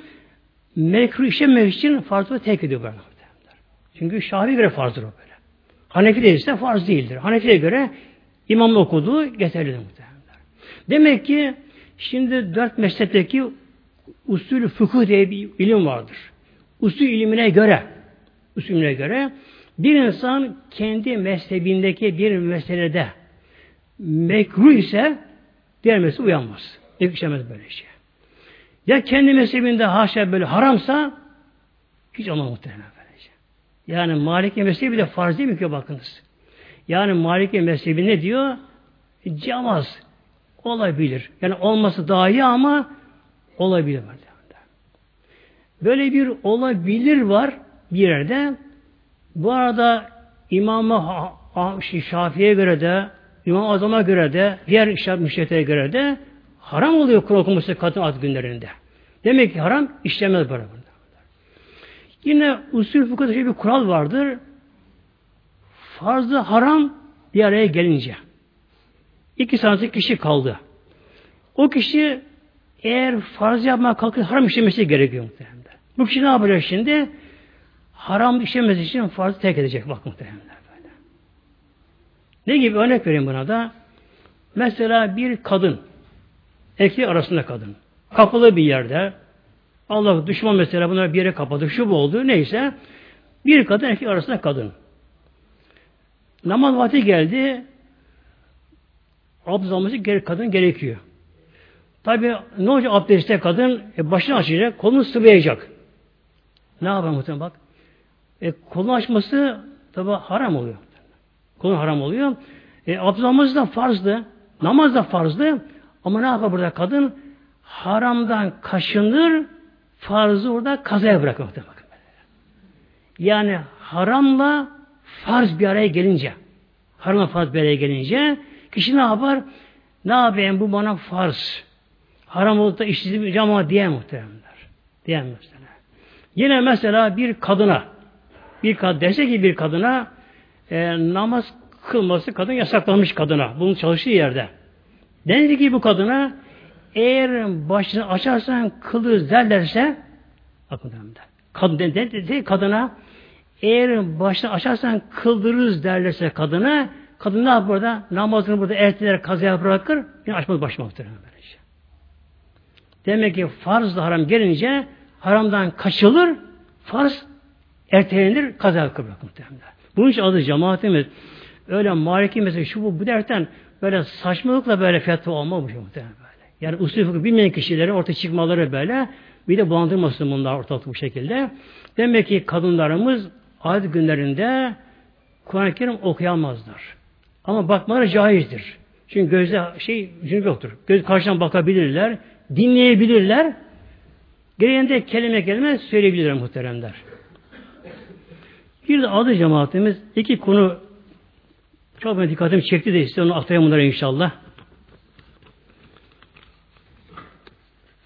mekruh işlemek için farzı tek ediyor böyle. Çünkü Şafi'ye göre farzdır o böyle. Hanefi değilse farz değildir. Hanefi'ye göre imam okuduğu yeterlidir muhtemelen. Demek ki şimdi dört mezhepteki usulü fıkıh diye bir ilim vardır. Usul ilimine göre usul ilimine göre bir insan kendi mezhebindeki bir meselede mekruh ise diğer mezhebe uyanmaz. Yakışamaz böyle şey. Ya kendi mezhebinde haşa böyle haramsa hiç olmaz muhtemelen böylece. Yani Maliki mezhebi de farz değil mi ki bakınız. Yani Maliki mezhebi ne diyor? Camaz. Olabilir. Yani olması daha iyi ama olabilir. Böyle bir olabilir var bir yerde. Bu arada İmam-ı Şafii'ye göre de İmam Azam'a göre de diğer işaret müşteriye göre de haram oluyor Kur'an okuması kadın ad günlerinde. Demek ki haram işlemez böyle. Yine usul fıkıhta bir kural vardır. Farzı haram bir araya gelince. İki sanatçı kişi kaldı. O kişi eğer farz yapmaya kalkıp haram işlemesi gerekiyor muhtemelen. Bu kişi ne yapacak şimdi? Haram işlemesi için farzı terk edecek bak muhtemelen. Böyle. Ne gibi örnek vereyim buna da? Mesela bir kadın, erkek arasında kadın, kapalı bir yerde, Allah düşman mesela bunlar bir yere kapadı, şu bu oldu, neyse. Bir kadın erkek arasında kadın. Namaz vakti geldi. Abdest alması gerek, kadın gerekiyor. Tabi ne olacak abdestte kadın e, başını açacak, kolunu sıvayacak. Ne yapar muhtemelen bak. E, kolunu açması tabi haram oluyor. Konu haram oluyor. E, abdest da farzdı. Namaz da farzdı. Ama ne yapar burada kadın? Haramdan kaşınır, farzı orada kazaya bırakır. Yani haramla farz bir araya gelince, haramla farz bir araya gelince, kişi ne yapar? Ne yapayım bu bana farz. Haram olup da işsizim ama diye muhteremler. Diyen mesela. Yine mesela bir kadına, bir kadın dese ki bir kadına e, namaz kılması kadın yasaklanmış kadına. Bunun çalıştığı yerde. Denildi ki bu kadına eğer başını açarsan kılır derlerse bakın kadın dedi, kadına eğer başını açarsan kıldırırız derlerse kadına kadın ne burada? Namazını burada erteler kazaya bırakır yine açmaz muhtemelen böylece. Demek ki farz da haram gelince haramdan kaçılır farz ertelenir kazaya bırakır muhtemelen. Bunun için adı cemaatimiz öyle maliki mesela şu bu, bu derken böyle saçmalıkla böyle fetva olmamış muhtemelen böyle. Yani usul fıkıh bilmeyen kişilerin ortaya çıkmaları böyle bir de bulandırmasın bunlar ortalık bu şekilde. Demek ki kadınlarımız adet günlerinde Kur'an-ı Kerim okuyamazlar. Ama bakmaları caizdir. Çünkü gözde şey cünüp yoktur. Göz karşıdan bakabilirler, dinleyebilirler. Gereğinde kelime kelime söyleyebilirler muhteremler. Bir de adı cemaatimiz iki konu çok ben dikkatimi çekti de onu aktarayım bunları inşallah.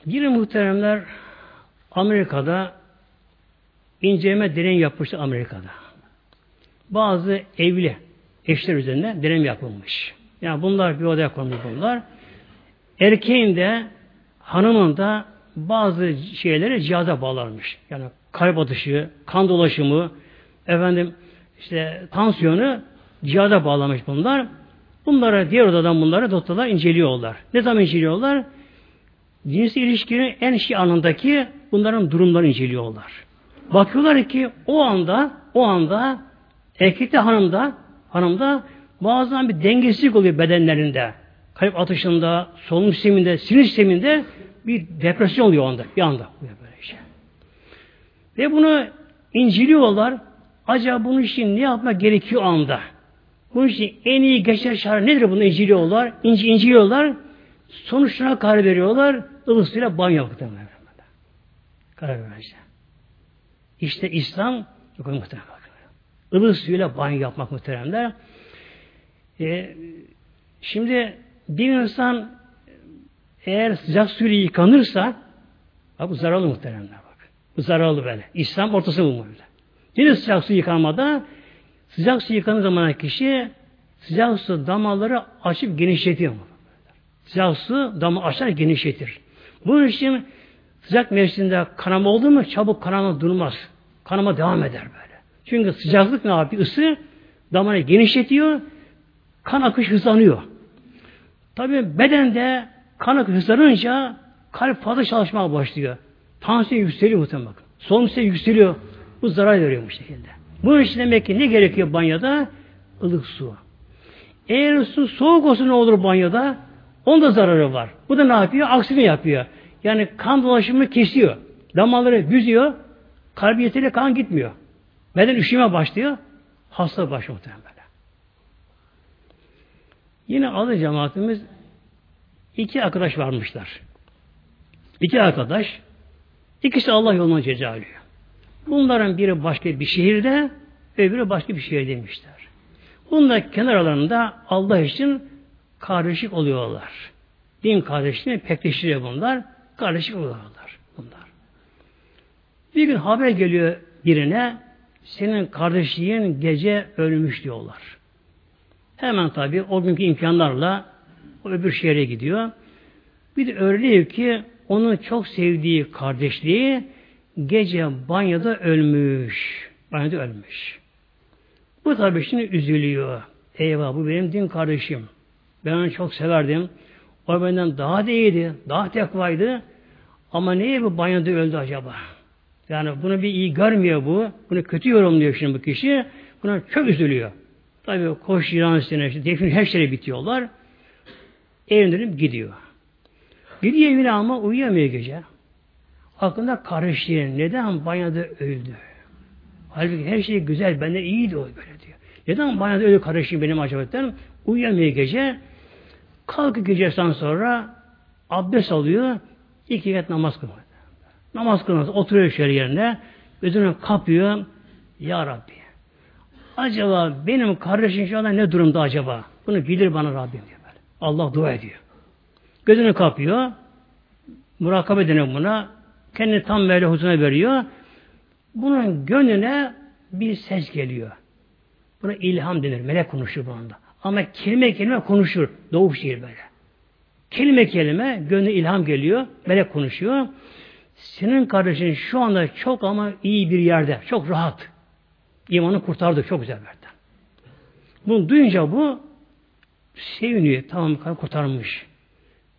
Bir muhteremler Amerika'da inceleme deney yapmıştı Amerika'da. Bazı evli eşler üzerinde deney yapılmış. Yani bunlar bir odaya konmuş bunlar. Erkeğin de hanımın da bazı şeyleri cihaza bağlarmış. Yani kalp atışı, kan dolaşımı, efendim işte tansiyonu cihaza bağlamış bunlar. Bunlara diğer odadan bunları doktorlar inceliyorlar. Ne zaman inceliyorlar? Cinsi ilişkinin en şey anındaki bunların durumlarını inceliyorlar. Bakıyorlar ki o anda o anda erkekte hanımda hanımda bazen bir dengesizlik oluyor bedenlerinde. Kalp atışında, solunum sisteminde, sinir sisteminde bir depresyon oluyor onda. Bir anda. Böyle şey. Ve bunu inceliyorlar. Acaba bunun için ne yapmak gerekiyor anda? Bunun için en iyi geçer şarı nedir bunu inceliyorlar? İnci, inceliyorlar. Sonuçlarına karar veriyorlar. Ilık suyla banyo yaptılar. Karar vermişler. İşte İslam yok muhtemelen. Ilık suyla banyo yapmak muhteremler. Ee, şimdi bir insan eğer sıcak suyla yıkanırsa bu zararlı muhteremler bak. Bu zararlı böyle. İslam ortası bu böyle. Yine sıcak su yıkanmada sıcak su yıkanır zaman kişi sıcak su damarları açıp genişletiyor. Sıcak su damı açar genişletir. Bunun için sıcak mevsiminde kanama oldu mu çabuk kanama durmaz. Kanama devam eder böyle. Çünkü sıcaklık ne yapıyor? Isı damarı genişletiyor. Kan akış hızlanıyor. Tabi bedende kan akış hızlanınca kalp fazla çalışmaya başlıyor. Tansiyon yükseliyor muhtemelen. Solunum yükseliyor. Bu zarar veriyor bu şekilde. Bunun için demek ki ne gerekiyor banyoda? Ilık su. Eğer su soğuk olsun ne olur banyoda? Onda zararı var. Bu da ne yapıyor? Aksini yapıyor. Yani kan dolaşımını kesiyor. Damarları büzüyor. Kalbi yeteri kan gitmiyor. Beden üşüme başlıyor. Hasta başlıyor muhtemelen böyle. Yine adı cemaatimiz iki arkadaş varmışlar. İki arkadaş ikisi Allah yoluna cecalıyor. Bunların biri başka bir şehirde öbürü başka bir şehirde demişler. Bunlar kenarlarında Allah için kardeşlik oluyorlar. Din kardeşliğini pekleştiriyor bunlar. Kardeşlik oluyorlar bunlar. Bir gün haber geliyor birine senin kardeşliğin gece ölmüş diyorlar. Hemen tabi o günkü imkanlarla o öbür şehre gidiyor. Bir de öğreniyor ki onun çok sevdiği kardeşliği gece banyoda ölmüş. Banyoda ölmüş. Bu tabi şimdi üzülüyor. Eyvah bu benim din kardeşim. Ben onu çok severdim. O benden daha da iyiydi. Daha tekvaydı. Ama niye bu banyoda öldü acaba? Yani bunu bir iyi görmüyor bu. Bunu kötü yorumluyor şimdi bu kişi. Buna çok üzülüyor. Tabii koş İran üstüne, işte, defin her şeyle bitiyorlar. Evine gidiyor. Gidiyor evine ama uyuyamıyor gece. Aklında karışıyor. Neden banyoda öldü? Halbuki her şey güzel, benden iyiydi o böyle diyor. Neden banyoda öyle karışıyor benim acaba? Uyuyamıyor gece. Kalkıyor gecesinden sonra abdest alıyor. İki rekat namaz kılıyor. Namaz kılmaz. Oturuyor şöyle yerine. Gözünü kapıyor. Ya Rabbi. Acaba benim kardeşim şu anda ne durumda acaba? Bunu bilir bana Rabbim diyor. Böyle. Allah dua ediyor. Gözünü kapıyor. Murakabe deniyor buna. Kendini tam böyle huzuruna veriyor. Bunun gönlüne bir ses geliyor. Buna ilham denir. Melek konuşur bu anda. Ama kelime kelime konuşur. Doğuş değil böyle. Kelime kelime gönlü ilham geliyor. Melek konuşuyor. Senin kardeşin şu anda çok ama iyi bir yerde. Çok rahat. İmanı kurtardı. Çok güzel verdi. Bunu duyunca bu seviniyor. Tamam kurtarmış.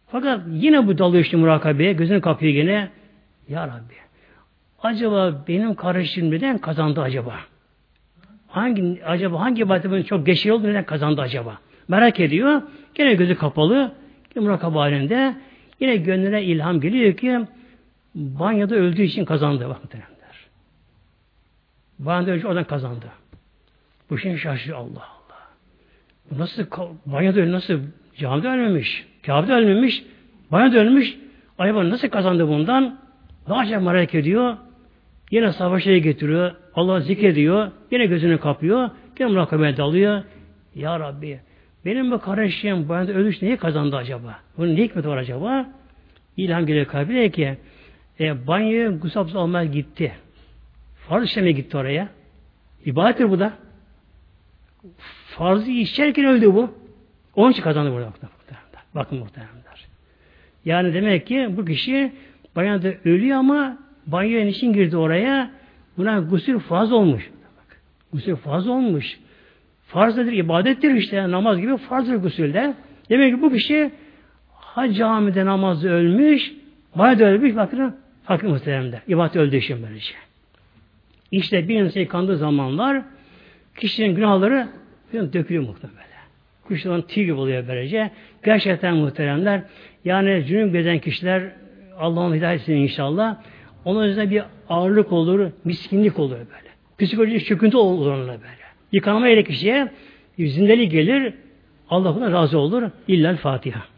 Fakat yine bu dalıyor işte murakabeye. Gözünü kapıyor yine. Ya Rabbi. Acaba benim kardeşim neden kazandı acaba? Hangi acaba hangi ibadetin çok geçiyor oldu neden kazandı acaba? Merak ediyor. Yine gözü kapalı. Yine murakabe halinde. Yine gönlüne ilham geliyor ki banyoda öldüğü için kazandı. Bak muhtemelenler. Banyoda öldüğü oradan kazandı. Bu şey şaşırıyor Allah Allah. Bu nasıl banyoda öldü nasıl camide ölmemiş. Kabe'de ölmemiş. Banyoda ölmüş. Acaba nasıl kazandı bundan? Daha çok merak ediyor. Yine savaşa getiriyor. Allah zikrediyor. Yine gözünü kapıyor. Yine murakabeye dalıyor. Ya Rabbi benim bu kardeşim banyoda ölmüş neyi kazandı acaba? Bunun ne hikmeti var acaba? İlham geliyor kalbine ki e, banyoya gusapsız almaya gitti. Farz işlemeye gitti oraya. İbadettir bu da. Farzı işlerken öldü bu. Onun için kazandı burada. Bakın muhtemelenler. Yani demek ki bu kişi banyoda ölüyor ama banyoya için girdi oraya? Buna gusül farz olmuş. Bak, gusül farz olmuş. Farz nedir? İbadettir işte. Namaz gibi farzdır gusülde. Demek ki bu kişi ha camide namazı ölmüş, banyoda ölmüş. Bakın Farklı muhteremler. İbadet öldüğü için böylece. İşte bir insan yıkandığı zamanlar kişinin günahları dökülüyor muhtemelen. Kuşların tüy gibi oluyor böylece. Gerçekten muhteremler yani cünüp gezen kişiler Allah'ın hidayetine inşallah onun üzerine bir ağırlık olur, miskinlik olur böyle. Psikolojik çöküntü olur onunla böyle. Yıkanma ile kişiye zindelik gelir, Allah razı olur. İllal Fatiha.